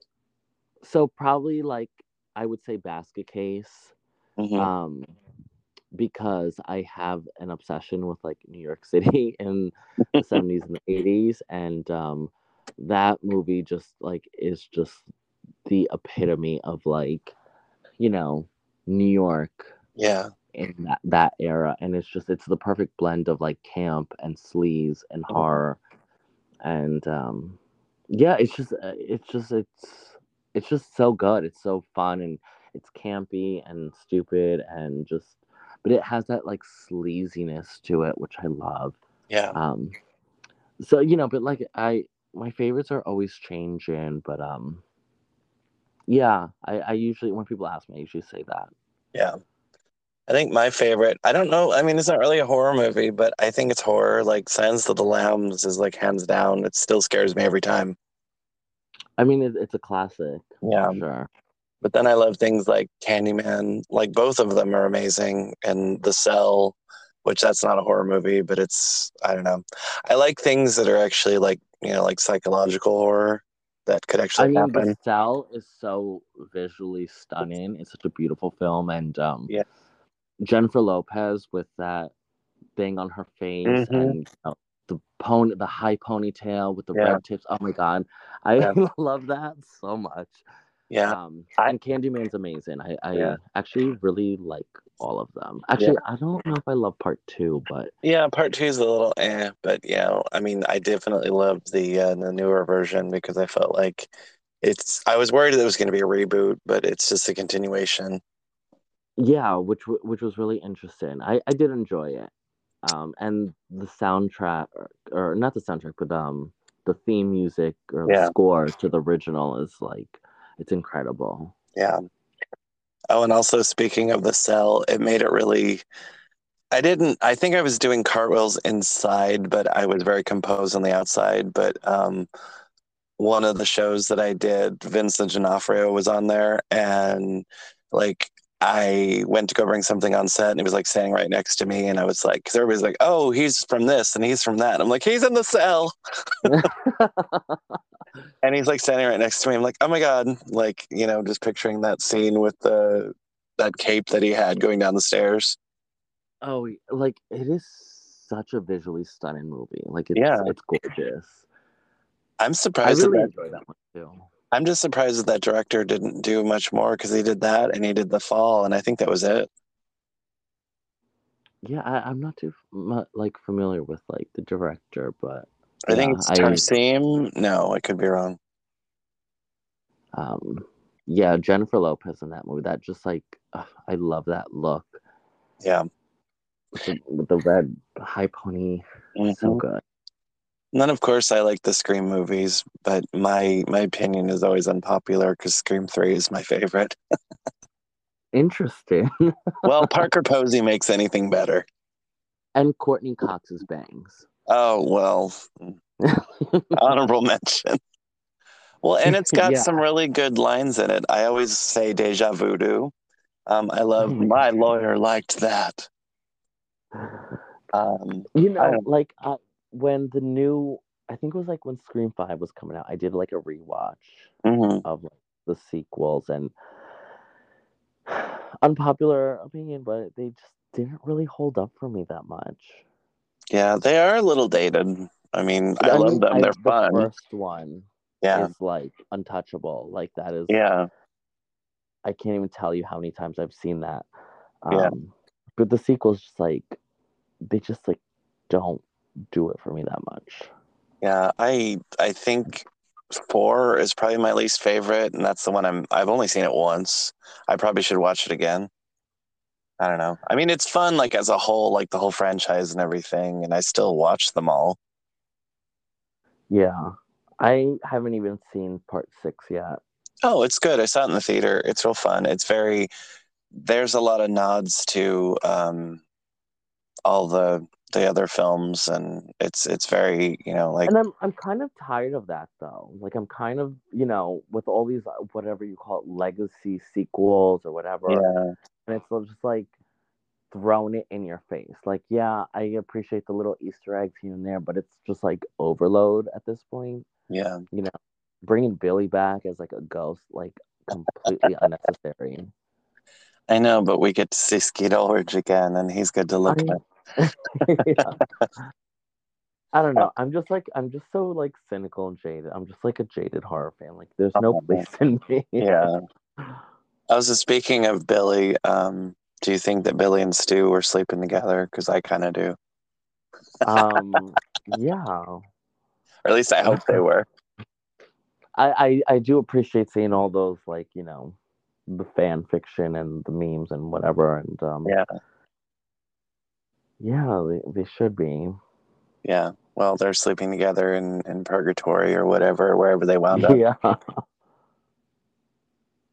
so probably like I would say Basket Case. Mhm. um because I have an obsession with like New York City in the 70s and the 80s and um that movie just like is just the epitome of like you know New York yeah. in that, that era and it's just it's the perfect blend of like camp and sleaze and Mhm. horror and um yeah it's just uh, it's just it's it's just so good it's so fun and it's campy and stupid and just but it has that like sleaziness to it which i love Yeah. um so you know but like i my favorites are always changing but um yeah i i usually when people ask me i usually say that Yeah. I think my favorite, I don't know, I mean, it's not really a horror movie, but I think it's horror. Like Silence of the Lambs is like hands down. It still scares me every time. i mean it, it's a classic Yeah. sure But then I love things like Candyman. Like both of them are amazing. And The Cell, which that's not a horror movie, but it's, I don't know. I like things that are actually like, you know, like psychological horror that could actually I mean, happen. The Cell is so visually stunning. It's such a beautiful film, and um, Yeah. Jennifer Lopez with that thing on her face Mhm. and the pony, the high ponytail with the Yeah. red tips. Oh my god, I Yeah. love that so much. Yeah. Um, I- and Candyman's amazing. I, I Yeah. actually really like all of them. Actually, I don't know if I love part two, but Yeah, part two is a little eh, but yeah, I mean, I definitely loved the uh, the newer version because I felt like it's. I was worried that it was going to be a reboot, but it's just a continuation. yeah, which which was really interesting. I I did enjoy it. Um, and the soundtrack, or, or not the soundtrack, but um, the theme music or the score to the original is like it's incredible. Yeah. Oh, and also speaking of the cell, it made it really. I didn't. I think I was doing cartwheels inside, but I was very composed on the outside. But um, one of the shows that I did, Vincent D'Onofrio was on there, and like I went to go bring something on set, and he was like standing right next to me, and I was like, because everybody's like, "Oh, he's from this and he's from that." And I'm like, "He's in the cell," and he's like standing right next to me. I'm like, "Oh my god!" Like you know, just picturing that scene with the that cape that he had going down the stairs. Oh, like it is such a visually stunning movie. Like it's Yeah. it's gorgeous. I'm I surprised really that, enjoy that one too. I'm just surprised that that director didn't do much more because he did that and he did The Fall, and I think that was it. Yeah, I, I'm not too like familiar with like the director, but I think Yeah, it's I- Tarsem. No, I could be wrong. um, yeah, Jennifer Lopez in that movie. That just like ugh, I love that look Yeah. with the, with the red high pony. So Mhm. good. And then, of course, I like the Scream movies, but my my opinion is always unpopular because Scream Three is my favorite. Interesting. well, Parker Posey makes anything better. And Courteney Cox's bangs. Oh well, honorable mention. Well, and it's got Yeah. some really good lines in it. I always say "deja voodoo." Um, I love Oh my my lawyer liked that. Um, You know, like uh, when the new, I think it was like when Scream Five was coming out. I did like a rewatch mhm. of like, the sequels and unpopular opinion, but they just didn't really hold up for me that much. Yeah, they are a little dated. I mean, I, love mean, them. I- They're fun. the fun. first one Yeah, is like untouchable. Like that is. yeah, I can't even tell you how many times I've seen that. Yeah. Um, But the sequels just like they just like don't do it for me that much. yeah. I I think four is probably my least favorite, and that's the one I'm. I've only seen it once. I probably should watch it again. I don't know. I mean, it's fun, like as a whole, like the whole franchise and everything, and I still watch them all. Yeah. I haven't even seen part six yet. Oh, it's good. I saw it in the theater. It's real fun. It's very. There's a lot of nods to um, all the the other films, and it's it's very you know like And I'm I'm kind of tired of that though. Like I'm kind of you know with all these uh, whatever you call it legacy sequels or whatever, yeah and it's just like throwing it in your face. Like yeah, I appreciate the little Easter eggs here and there, but it's just like overload at this point. yeah You know, bringing Billy back as like a ghost, like completely unnecessary. I know, but we get to see Skeet Ulrich again, and he's good to look I- at. Yeah. I don't know. I'm just like I'm just so like cynical and jaded. I'm just like a jaded horror fan. Like there's no Oh, place in me. Yeah. I was just speaking of Billy. Um, do you think that Billy and Stu were sleeping together? Because I kind of do, um yeah. or at least I hope they were. I, I I do appreciate seeing all those like, you know, the fan fiction and the memes and whatever and um Yeah. Yeah, they, they should be. Yeah. Well, they're sleeping together in, in purgatory or whatever, wherever they wound up. Yeah.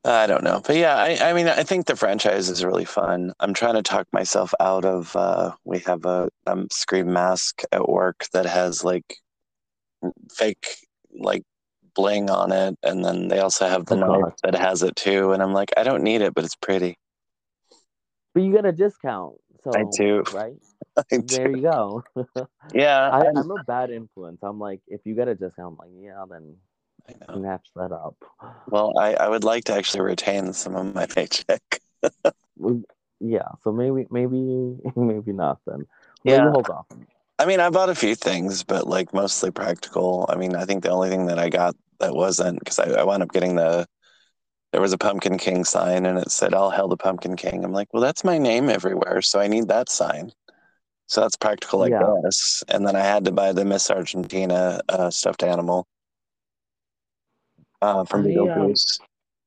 I don't know, but yeah, I, I mean, I think the franchise is really fun. I'm trying to talk myself out of. Uh, we have a um, scream mask at work that has like fake like bling on it, and then they also have the Oh, knife that has it too. And I'm like, I don't need it, but it's pretty. But you get a discount. So I do. right? There you go. Yeah, I, I'm- I'm a bad influence. I'm like, if you get a discount, I'm like, yeah, then snatch that up. Well, I, I would like to actually retain some of my paycheck. Yeah, so maybe, maybe, maybe not then. Yeah. Hold off. I mean, I bought a few things, but like mostly practical. I mean, I think the only thing that I got that wasn't because I, I wound up getting the there was a Pumpkin King sign and it said "All hail the Pumpkin King." I'm like, well, that's my name everywhere, so I need that sign. So that's practical, I Yeah. guess. And then I had to buy the Miss Argentina uh, stuffed animal uh, from um,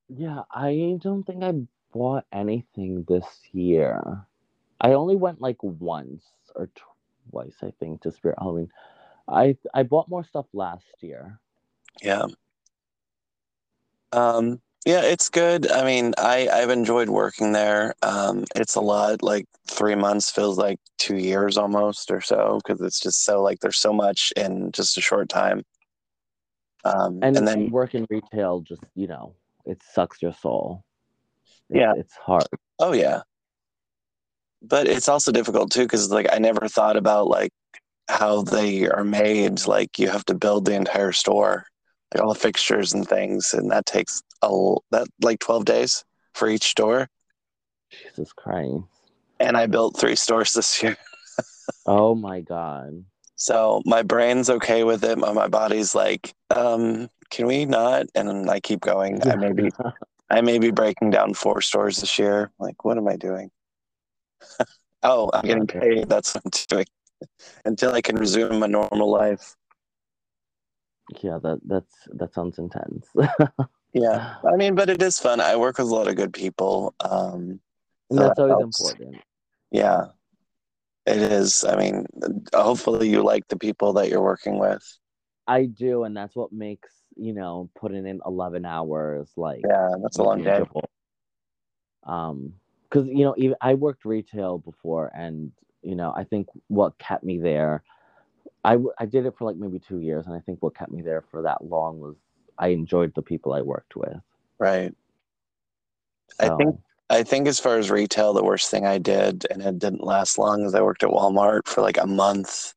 Yeah, I don't think I bought anything this year. I only went like once or twice, I think, to Spirit Halloween. I I bought more stuff last year. Yeah. Um, yeah, it's good. I mean, I, I've enjoyed working there. Um, it's a lot, like three months feels like two years almost or so, because it's just so like there's so much in just a short time. Um, And, and then, work in retail just, you know, it sucks your soul. It's, Yeah. It's hard. oh yeah. But it's also difficult too, because like I never thought about like how they are made. Like you have to build the entire store, like all the fixtures and things, and that takes a that like twelve days for each store. Jesus Christ. and I built three stores this year. Oh my god. So my brain's okay with it. My, my body's like, um, can we not? And I keep going. I may be, I may be breaking down four stores this year. Like, what am I doing? oh, I'm getting paid. That's what I'm doing until I can resume my normal life. Yeah, that that's that sounds intense. Yeah, I mean, but it is fun. I work with a lot of good people. Um, and So that's that always helps. important. yeah, it is. I mean, hopefully you like the people that you're working with. I do, and that's what makes you know putting in eleven hours like Yeah, that's a long day. Um, because you know even I worked retail before, and you know I think what kept me there, I I did it for like maybe two years, and I think what kept me there for that long was I enjoyed the people I worked with. Right. I think I think as far as retail, the worst thing I did, and it didn't last long, is I worked at Walmart for like a month.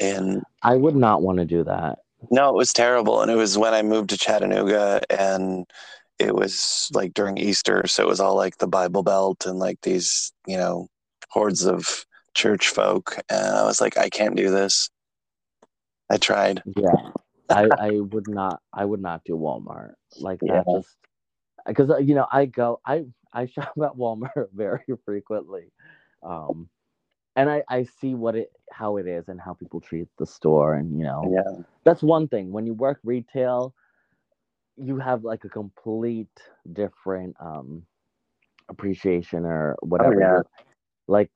And I would not want to do that. no, it was terrible. And it was when I moved to Chattanooga, and it was like during Easter, so it was all like the Bible Belt and like these, you know, hordes of church folk. And I was like, I can't do this. I tried. Yeah, I I would not I would not do Walmart like that. Just because you know I go I I shop at Walmart very frequently, um, and I I see what it how it is and how people treat the store and you know Yeah. that's one thing when you work retail, you have like a complete different um appreciation or whatever. yeah. Like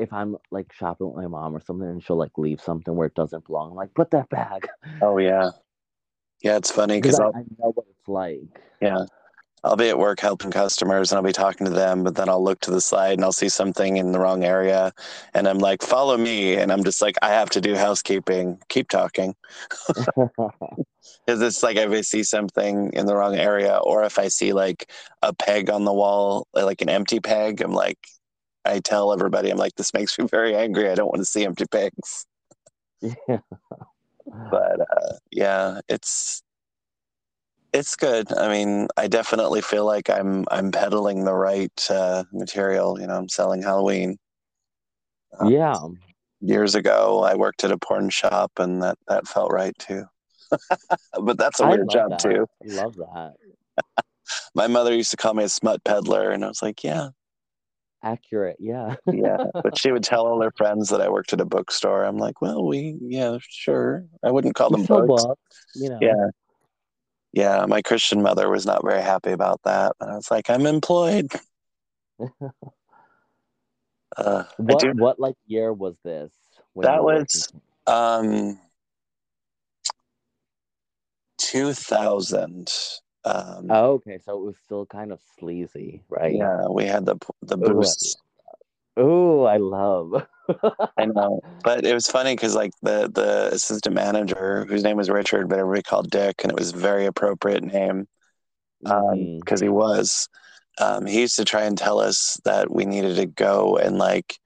if I'm like shopping with my mom or something and she'll like leave something where it doesn't belong, I'm like put that back. Oh yeah. Yeah, it's funny because I, I know what it's like. yeah. I'll be at work helping customers and I'll be talking to them, but then I'll look to the side and I'll see something in the wrong area and I'm like, follow me. And I'm just like, I have to do housekeeping. Keep talking. Because it's like if I see something in the wrong area or if I see like a peg on the wall, like an empty peg, I'm like, I tell everybody, I'm like, this makes me very angry. I don't want to see empty pegs. yeah. But uh, yeah, it's it's good. I mean, I definitely feel like I'm I'm peddling the right uh, material. You know, I'm selling Halloween. Uh, yeah. Years ago, I worked at a porn shop, and that that felt right too. but that's a weird job that. too. I love that. My mother used to call me a smut peddler, and I was like, yeah, Accurate. Yeah. yeah. But she would tell all her friends that I worked at a bookstore. I'm like, well, we, yeah, sure. I wouldn't call them books. books, you know. Yeah. Yeah. My Christian mother was not very happy about that. And I was like, I'm employed. Uh, What do. what like year was this? That was- working? Um, 2000. Um, Oh, okay. So it was still kind of sleazy, right? yeah, we had the the boost. Oh, I love. I know, but it was funny because like the the assistant manager, whose name was Richard, but everybody called Dick, and it was a very appropriate name because he was. Um, he used to try and tell us that we needed to go and like,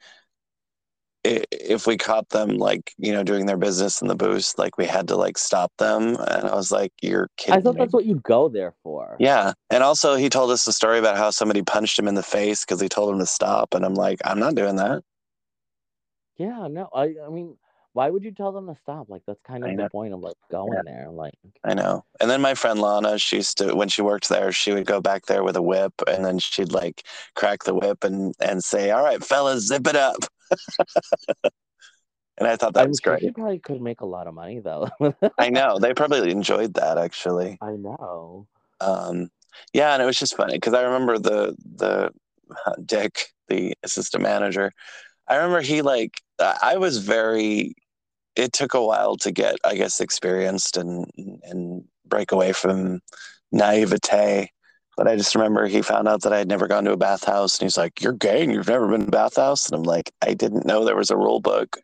if we caught them like you know doing their business in the booth, like we had to like stop them. And I was like, "You're kidding I thought me." that's what you go there for. Yeah, and also he told us the story about how somebody punched him in the face because he told him to stop, and I'm like, I'm not doing that. Yeah, no, I I mean, why would you tell them to stop? Like that's kind of the point of like going Yeah. there. Like I know. And then my friend Lana, she used to when she worked there, she would go back there with a whip and then she'd like crack the whip and and say, "All right, fellas, zip it up." and I thought that I'm was sure great. she probably could make a lot of money though. I know. They probably enjoyed that actually. I know. Um yeah, and it was just funny because I remember the the uh, Dick, the assistant manager. I remember he like I I was very it took a while to get, I guess, experienced and and break away from naivete. But I just remember he found out that I had never gone to a bathhouse, and he's like, "You're gay, and you've never been to a bathhouse." And I'm like, "I didn't know there was a rule book."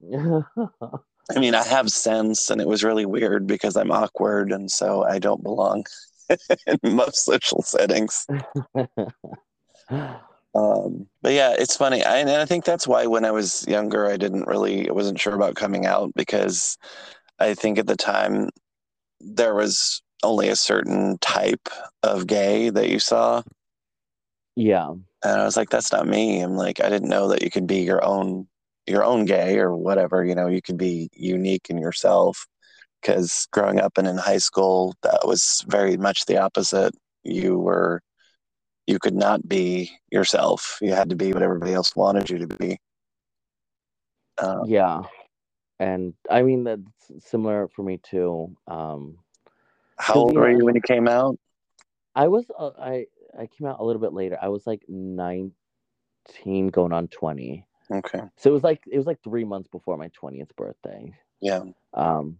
I mean, I have sense, and it was really weird because I'm awkward, and so I don't belong in most social settings. Um, but yeah, it's funny. I, and I think that's why when I was younger, I didn't really, I wasn't sure about coming out because I think at the time there was only a certain type of gay that you saw. yeah. And I was like, that's not me. I'm like, I didn't know that you could be your own, your own gay or whatever, you know, you could be unique in yourself. Cause growing up and in high school, that was very much the opposite. You were, you could not be yourself. You had to be what everybody else wanted you to be. Uh, Yeah. And I mean that's similar for me too. Um how old were you when you came out? I was uh, I I came out a little bit later. I was like 19 going on 20. Okay. So it was like it was like 3 months before my 20th birthday. Yeah. Um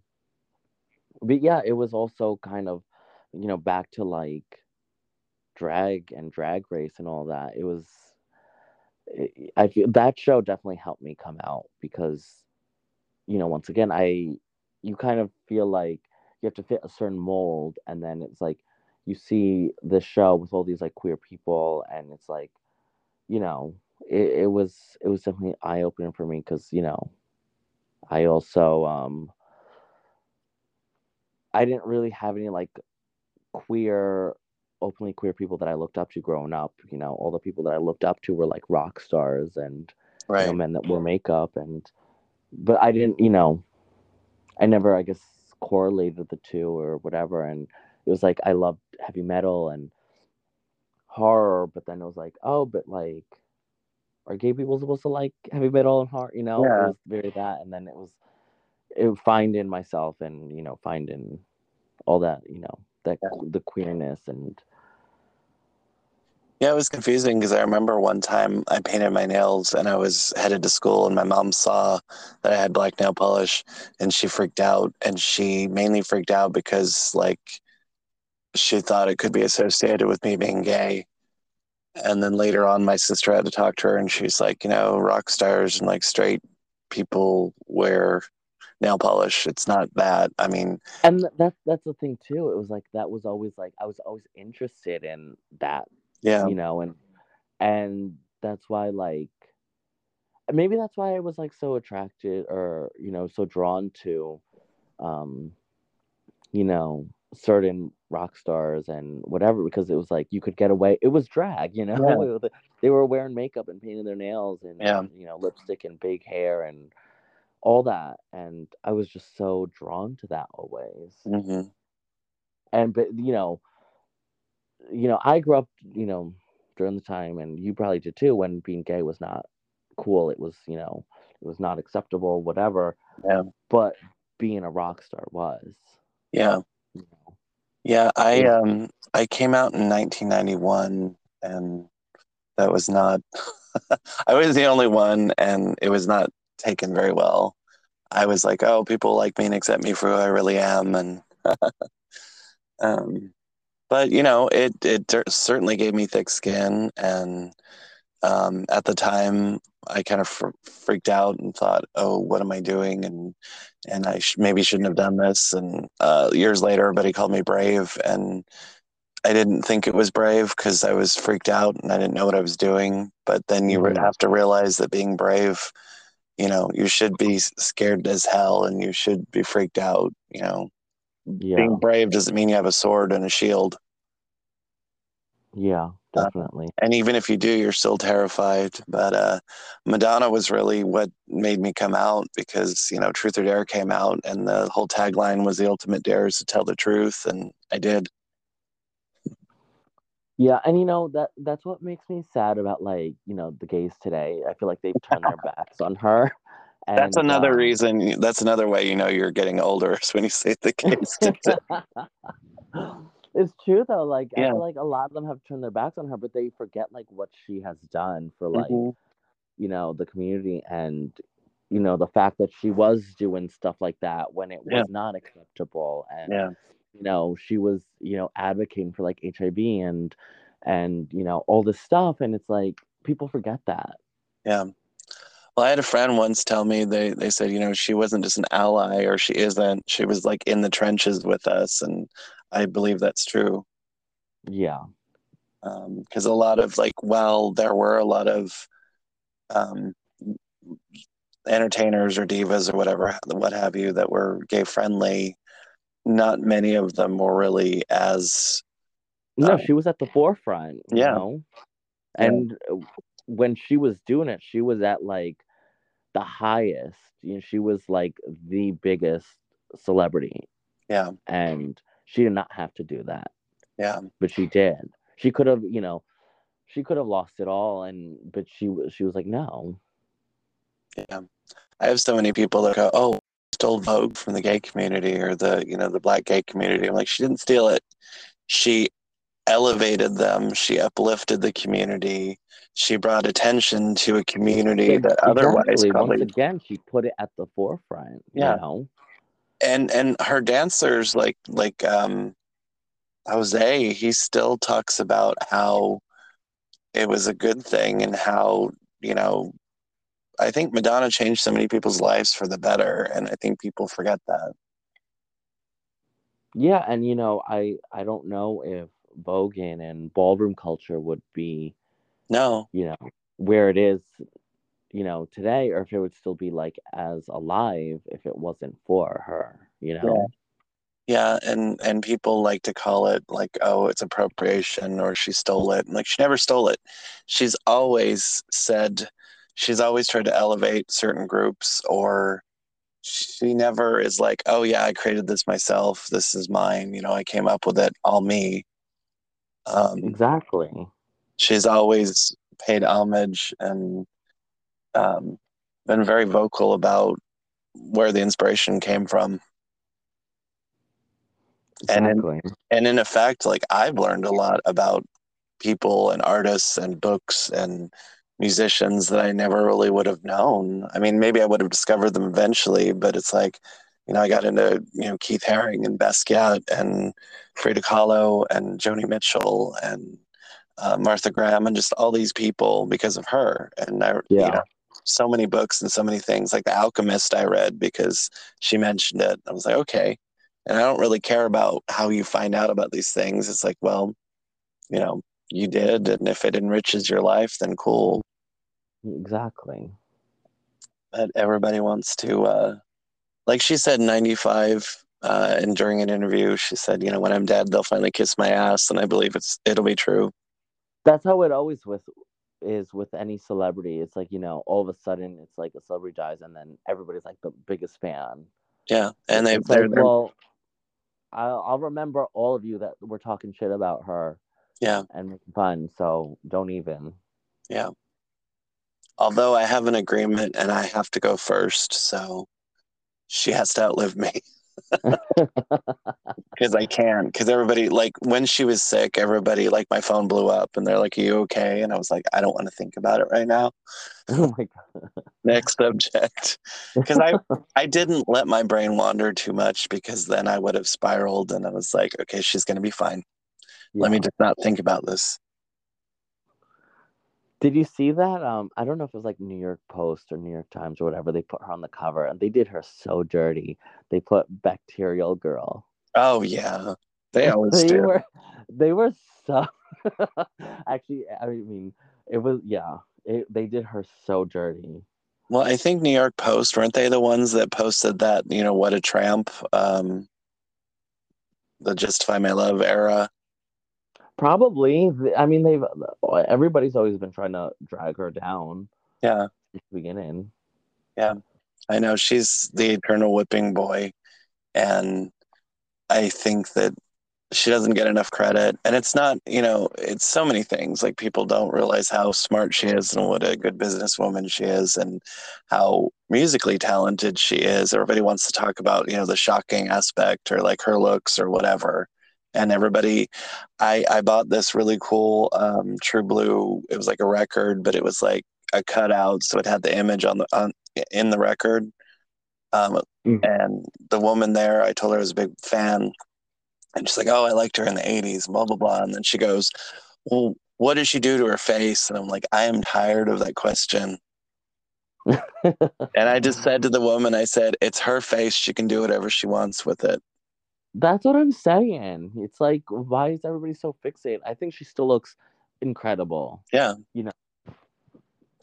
but yeah, it was also kind of you know back to like drag and drag race and all that. It was I feel that show definitely helped me come out because you know, once again, I you kind of feel like you have to fit a certain mold and then it's like you see this show with all these like queer people and it's like you know it, it was it was definitely eye-opening for me because you know i also um i didn't really have any like queer openly queer people that i looked up to growing up you know all the people that i looked up to were like rock stars and right. you know, men that wore makeup and but i didn't you know i never i guess correlated the two or whatever and it was like I loved heavy metal and horror, but then it was like, oh, but like, are gay people supposed to like heavy metal and horror? You know, yeah. it was very that, and then it was it finding myself and you know finding all that you know that yeah. the queerness and yeah, it was confusing because I remember one time I painted my nails and I was headed to school and my mom saw that I had black nail polish and she freaked out and she mainly freaked out because like she thought it could be associated with me being gay. And then later on, my sister had to talk to her, and she's like, you know, rock stars and like straight people wear nail polish. It's not that. I mean, and that's that's the thing too. It was like that was always like I was always interested in that. Yeah, you know, and and that's why like maybe that's why I was like so attracted or you know so drawn to, um, you know, certain rock stars and whatever because it was like you could get away it was drag you know yeah. they were wearing makeup and painting their nails and yeah. you know lipstick and big hair and all that and i was just so drawn to that always mm-hmm. and but you know you know i grew up you know during the time and you probably did too when being gay was not cool. It was you know it was not acceptable whatever. Yeah. But being a rock star was. Yeah. Yeah, I um I came out in 1991 and that was not I was the only one and it was not taken very well. I was like, "Oh, people like me and accept me for who I really am." And um but you know, it it certainly gave me thick skin and um, at the time I kind of fr- freaked out and thought, "Oh, what am I doing?" and and I sh- maybe shouldn't have done this. And uh, years later, everybody called me brave, and I didn't think it was brave because I was freaked out and I didn't know what I was doing. But then you mm-hmm. have to realize that being brave, you know, you should be scared as hell and you should be freaked out. You know, yeah. being brave doesn't mean you have a sword and a shield. Yeah, uh, definitely. Uh, and even if you do, you're still terrified. But uh, Madonna was really what made me come out because you know Truth or Dare came out, and the whole tagline was "The ultimate dare is to tell the truth," and I did. Yeah, and you know that that's what makes me sad about like you know the gays today. I feel like they've turned their backs on her. And, that's another um, reason. That's another way you know you're getting older is when you say the today. It's true though. Like yeah. I feel like a lot of them have turned their backs on her, but they forget like what she has done for like mm-hmm. you know the community and you know the fact that she was doing stuff like that when it yeah. was not acceptable and yeah. you know she was you know advocating for like HIV and and you know all this stuff and it's like people forget that. Yeah. Well, I had a friend once tell me they they said, you know, she wasn't just an ally or she isn't. She was like in the trenches with us, and I believe that's true. Yeah. Because um, a lot of like, well, there were a lot of um, entertainers or divas or whatever, what have you, that were gay friendly. Not many of them were really as. No, um, she was at the forefront. yeah. Know? And yeah. When she was doing it, she was at like the highest. You know, she was like the biggest celebrity. Yeah. And she did not have to do that. Yeah. But she did. She could have, you know, she could have lost it all and but she was she was like, "No." Yeah. I have so many people that go, "Oh, stole Vogue from the gay community or the, you know, the black gay community." I'm like, "She didn't steal it. She elevated them. She uplifted the community. She brought attention to a community that otherwise probably once again she put it at the forefront. Yeah. You know? and and her dancers like like um Jose, he still talks about how it was a good thing and how, you know, I think Madonna changed so many people's lives for the better. And I think people forget that. Yeah, and you know, I I don't know if Voguing and ballroom culture would be No, you know where it is you know today or if it would still be like as alive if it wasn't for her you know yeah, and and people like to call it like, oh, it's appropriation or she stole it. Like she never stole it. She's always said she's always tried to elevate certain groups or she never is like, oh yeah, I created this myself. This is mine. You know, I came up with it all me. Um, exactly she's always paid homage and um, been very vocal about where the inspiration came from. And in, and in effect, like I've learned a lot about people and artists and books and musicians that I never really would have known. I mean, maybe I would have discovered them eventually, but it's like, you know, I got into, you know, Keith Haring and Basquiat and Frida Kahlo and Joni Mitchell and uh, Martha Graham and just all these people because of her. And I, Yeah. you know, so many books and so many things like The Alchemist I read because she mentioned it. I was like, okay. And I don't really care about how you find out about these things. It's like, well, you know, you did. And if it enriches your life, then cool. exactly But everybody wants to, uh, like she said, 95. Uh, and during an interview, she said, "You know, when I'm dead, they'll finally kiss my ass," and I believe it's it'll be true. that's how it always with is with any celebrity it's like you know all of a sudden it's like a celebrity dies and then everybody's like the biggest fan Yeah, and they they're, like, they're well I'll, I'll remember all of you that were talking shit about her yeah. and making fun so don't even Yeah. Although I have an agreement and I have to go first, so she has to outlive me because I can. Because everybody, like, when she was sick, everybody, like, my phone blew up and they're like, Are you okay? And I was like, I don't want to think about it right now. oh my God. Next subject. Because I, I didn't let my brain wander too much because then I would have spiraled and I was like, Okay, she's going to be fine. Let me just not think about this. Did you see that? Um, I don't know if it was like New York Post or New York Times or whatever. They put her on the cover and they did her so dirty. They put bacterial girl. Oh, yeah. They always they do. were they were so actually I mean it was yeah. It, they did her so dirty. Well, I think New York Post weren't they the ones that posted that you know what a tramp, um, the Justify My Love era. Probably. I mean they've everybody's always been trying to drag her down Yeah, beginning. I know she's the eternal whipping boy, and I think that she doesn't get enough credit. And it's not, you know, it's so many things. Like people don't realize how smart she is and what a good businesswoman she is, and how musically talented she is. Everybody wants to talk about, you know, the shocking aspect or like her looks or whatever. And everybody, I I bought this really cool um, True Blue. It was like a record, but it was like a cutout, so it had the image on the on in the record. Um, Mhm. and the woman there, I told her I was a big fan, and she's like, "Oh, I liked her in the '80s." Blah blah blah. And then she goes, "Well, what did she do to her face?" And I'm like, "I am tired of that question." And I just said to the woman, "I said it's her face. She can do whatever she wants with it." That's what I'm saying. It's like why is everybody so fixated? I think she still looks incredible. Yeah. You know.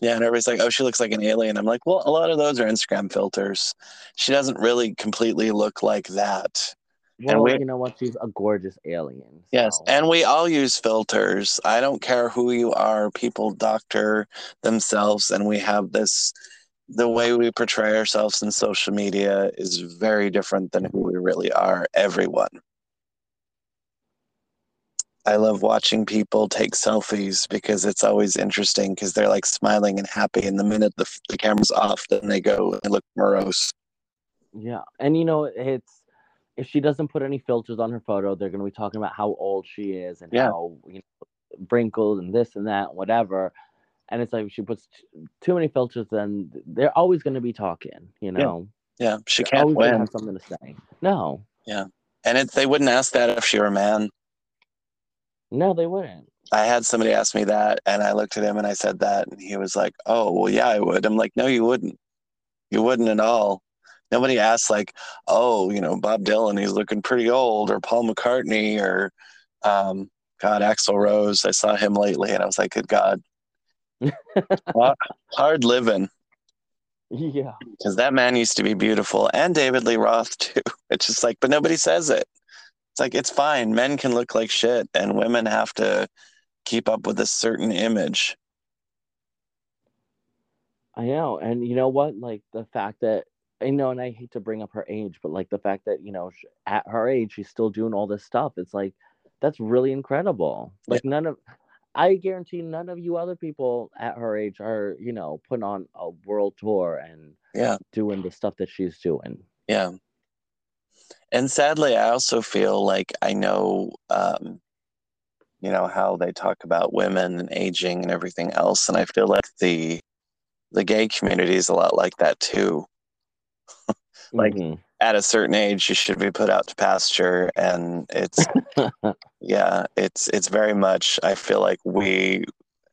Yeah, and everybody's like, "Oh, she looks like an alien." I'm like, "Well, a lot of those are Instagram filters. She doesn't really completely look like that." Well, we- you know what? She's a gorgeous alien. Yes, and we all use filters. I don't care who you are. People doctor themselves, and we have this. The way we portray ourselves in social media is very different than who we really are. Everyone. I love watching people take selfies because it's always interesting because they're like smiling and happy, and the minute the, the camera's off, then they go and look morose. Yeah, and you know, it's if she doesn't put any filters on her photo, they're gonna be talking about how old she is and Yeah. how you know wrinkled and this and that, whatever. And it's like she puts t- too many filters, then they're always gonna be talking. You know, Yeah, she They're can't always win. have something to say. No, Yeah. And it, they wouldn't ask that if she were a man. No, they wouldn't. I had somebody ask me that, and I looked at him and I said that, and he was like, "Oh, well, yeah, I would." I'm like, "No, you wouldn't. You wouldn't at all." Nobody asks like, "Oh, you know, Bob Dylan, he's looking pretty old," or Paul McCartney, or um, God, Axl Rose. I saw him lately, and I was like, "Good God, hard living." Yeah, because that man used to be beautiful, and David Lee Roth too. It's just like, but nobody says it. It's like it's fine. Men can look like shit, and women have to keep up with a certain image. I know, and you know what? Like the fact that I know, and I hate to bring up her age, but like the fact that you know, at her age, she's still doing all this stuff. It's like that's really incredible. Like yeah. none of, I guarantee none of you other people at her age are you know putting on a world tour and yeah doing the stuff that she's doing. Yeah. And sadly, I also feel like I know, um, you know, how they talk about women and aging and everything else, and I feel like the the gay community is a lot like that too. like mm-hmm. At a certain age, you should be put out to pasture, and it's yeah, it's it's very much. I feel like we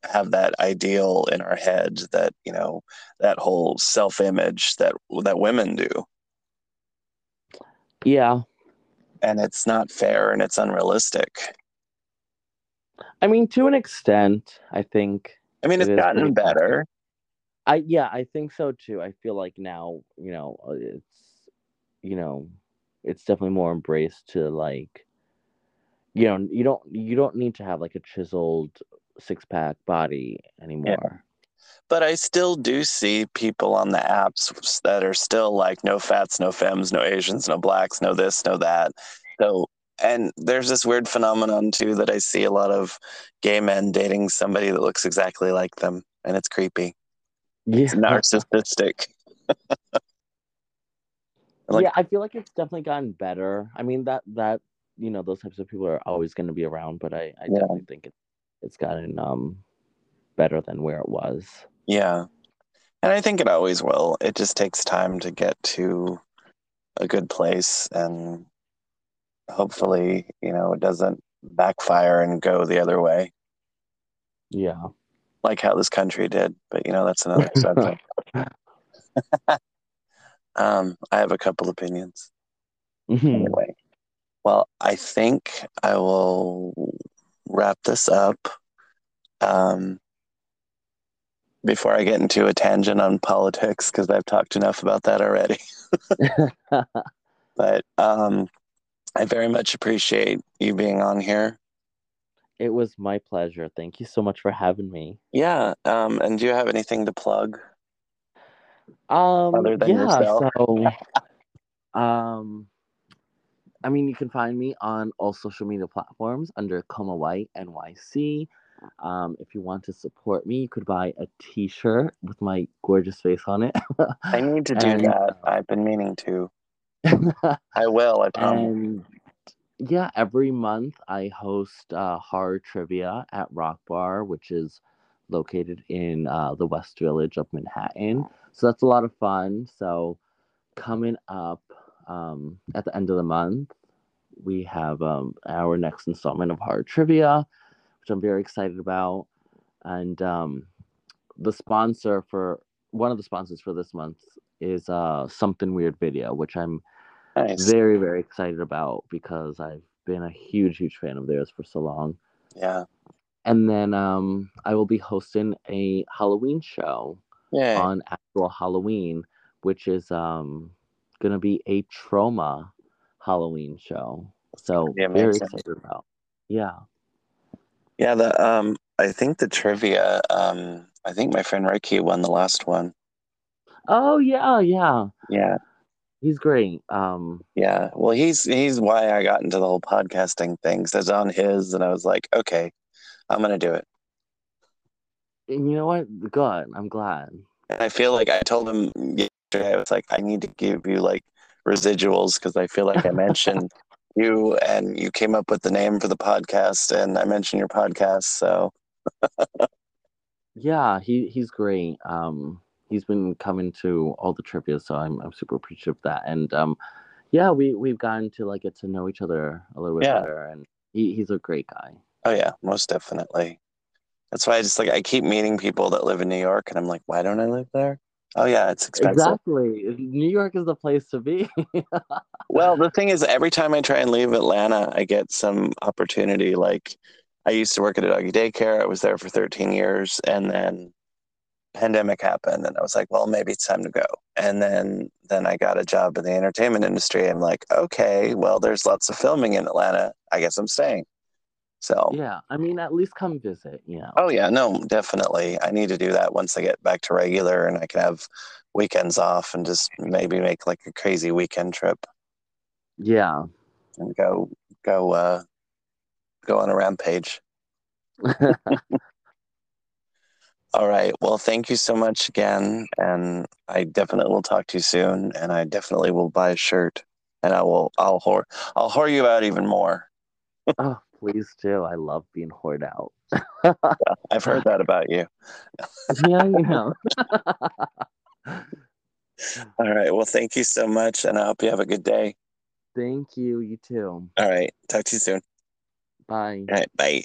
have that ideal in our head that you know that whole self image that that women do. Yeah. And it's not fair and it's unrealistic. I mean, to an extent, I think. I mean, it's it gotten better. I yeah, I think so too. I feel like now, you know, it's you know, it's definitely more embraced to like you know, you don't you don't need to have like a chiseled six pack body anymore. Yeah. But I still do see people on the apps that are still like no fats, no femmes, no Asians, no blacks, no this, no that. So and there's this weird phenomenon too that I see a lot of gay men dating somebody that looks exactly like them, and it's creepy. Yeah. It's narcissistic. like, yeah, I feel like it's definitely gotten better. I mean that that you know those types of people are always going to be around, but I, I yeah. definitely think it, it's gotten um better than where it was. Yeah. And I think it always will. It just takes time to get to a good place and hopefully, you know, it doesn't backfire and go the other way. Yeah. Like how this country did, but you know, that's another subject. um, I have a couple opinions. Mm-hmm. Anyway. Well, I think I will wrap this up. Um, before I get into a tangent on politics because I've talked enough about that already. but um, I very much appreciate you being on here. It was my pleasure. Thank you so much for having me. Yeah. Um, and do you have anything to plug? Um, Other than yeah, yourself? so um, I mean, you can find me on all social media platforms under Coma White NYC. Um, if you want to support me, you could buy a T-shirt with my gorgeous face on it. I need to do and, that. Uh, I've been meaning to. I will. I promise. Yeah, every month I host uh, horror trivia at Rock Bar, which is located in uh, the West Village of Manhattan. So that's a lot of fun. So coming up um, at the end of the month, we have um, our next installment of horror trivia which I'm very excited about. And um, the sponsor for one of the sponsors for this month is uh, Something Weird Video, which I'm nice. very, very excited about because I've been a huge, huge fan of theirs for so long. Yeah. And then um, I will be hosting a Halloween show On actual Halloween, which is um, going to be a trauma Halloween show. So very excited about. Yeah. Yeah, the um, I think the trivia. Um, I think my friend Ricky won the last one. Oh yeah, yeah, yeah. He's great. Um, yeah. Well, he's he's why I got into the whole podcasting thing. Says on his, and I was like, okay, I'm gonna do it. And you know what? Good. I'm glad. And I feel like I told him yesterday. I was like, I need to give you like residuals because I feel like I mentioned you and you came up with the name for the podcast and I mentioned your podcast so yeah he he's great um he's been coming to all the trivia so I'm I'm super appreciative of that and um yeah we we've gotten to like get to know each other a little bit yeah. better and he, he's a great guy Oh yeah, most definitely. That's why I just like I keep meeting people that live in New York, and I'm like, why don't I live there? Oh yeah, it's expensive. Exactly. New York is the place to be. well, the thing is, every time I try and leave Atlanta, I get some opportunity. Like, I used to work at a doggy daycare. I was there for 13 years, and then pandemic happened, and I was like, well, maybe it's time to go. And then then I got a job in the entertainment industry. I'm like, okay, well, there's lots of filming in Atlanta. I guess I'm staying. So yeah, I mean, at least come visit. You know. Oh yeah, no, definitely. I need to do that once I get back to regular, and I can have weekends off and just maybe make like a crazy weekend trip. Yeah. And go go uh go on a rampage. All right. Well, thank you so much again. And I definitely will talk to you soon. And I definitely will buy a shirt. And I will I'll whore I'll whore you out even more. oh, please do. I love being whored out. I've heard that about you. yeah, you know. All right. Well, thank you so much. And I hope you have a good day. Thank you. You too. All right. Talk to you soon. Bye. All right. Bye.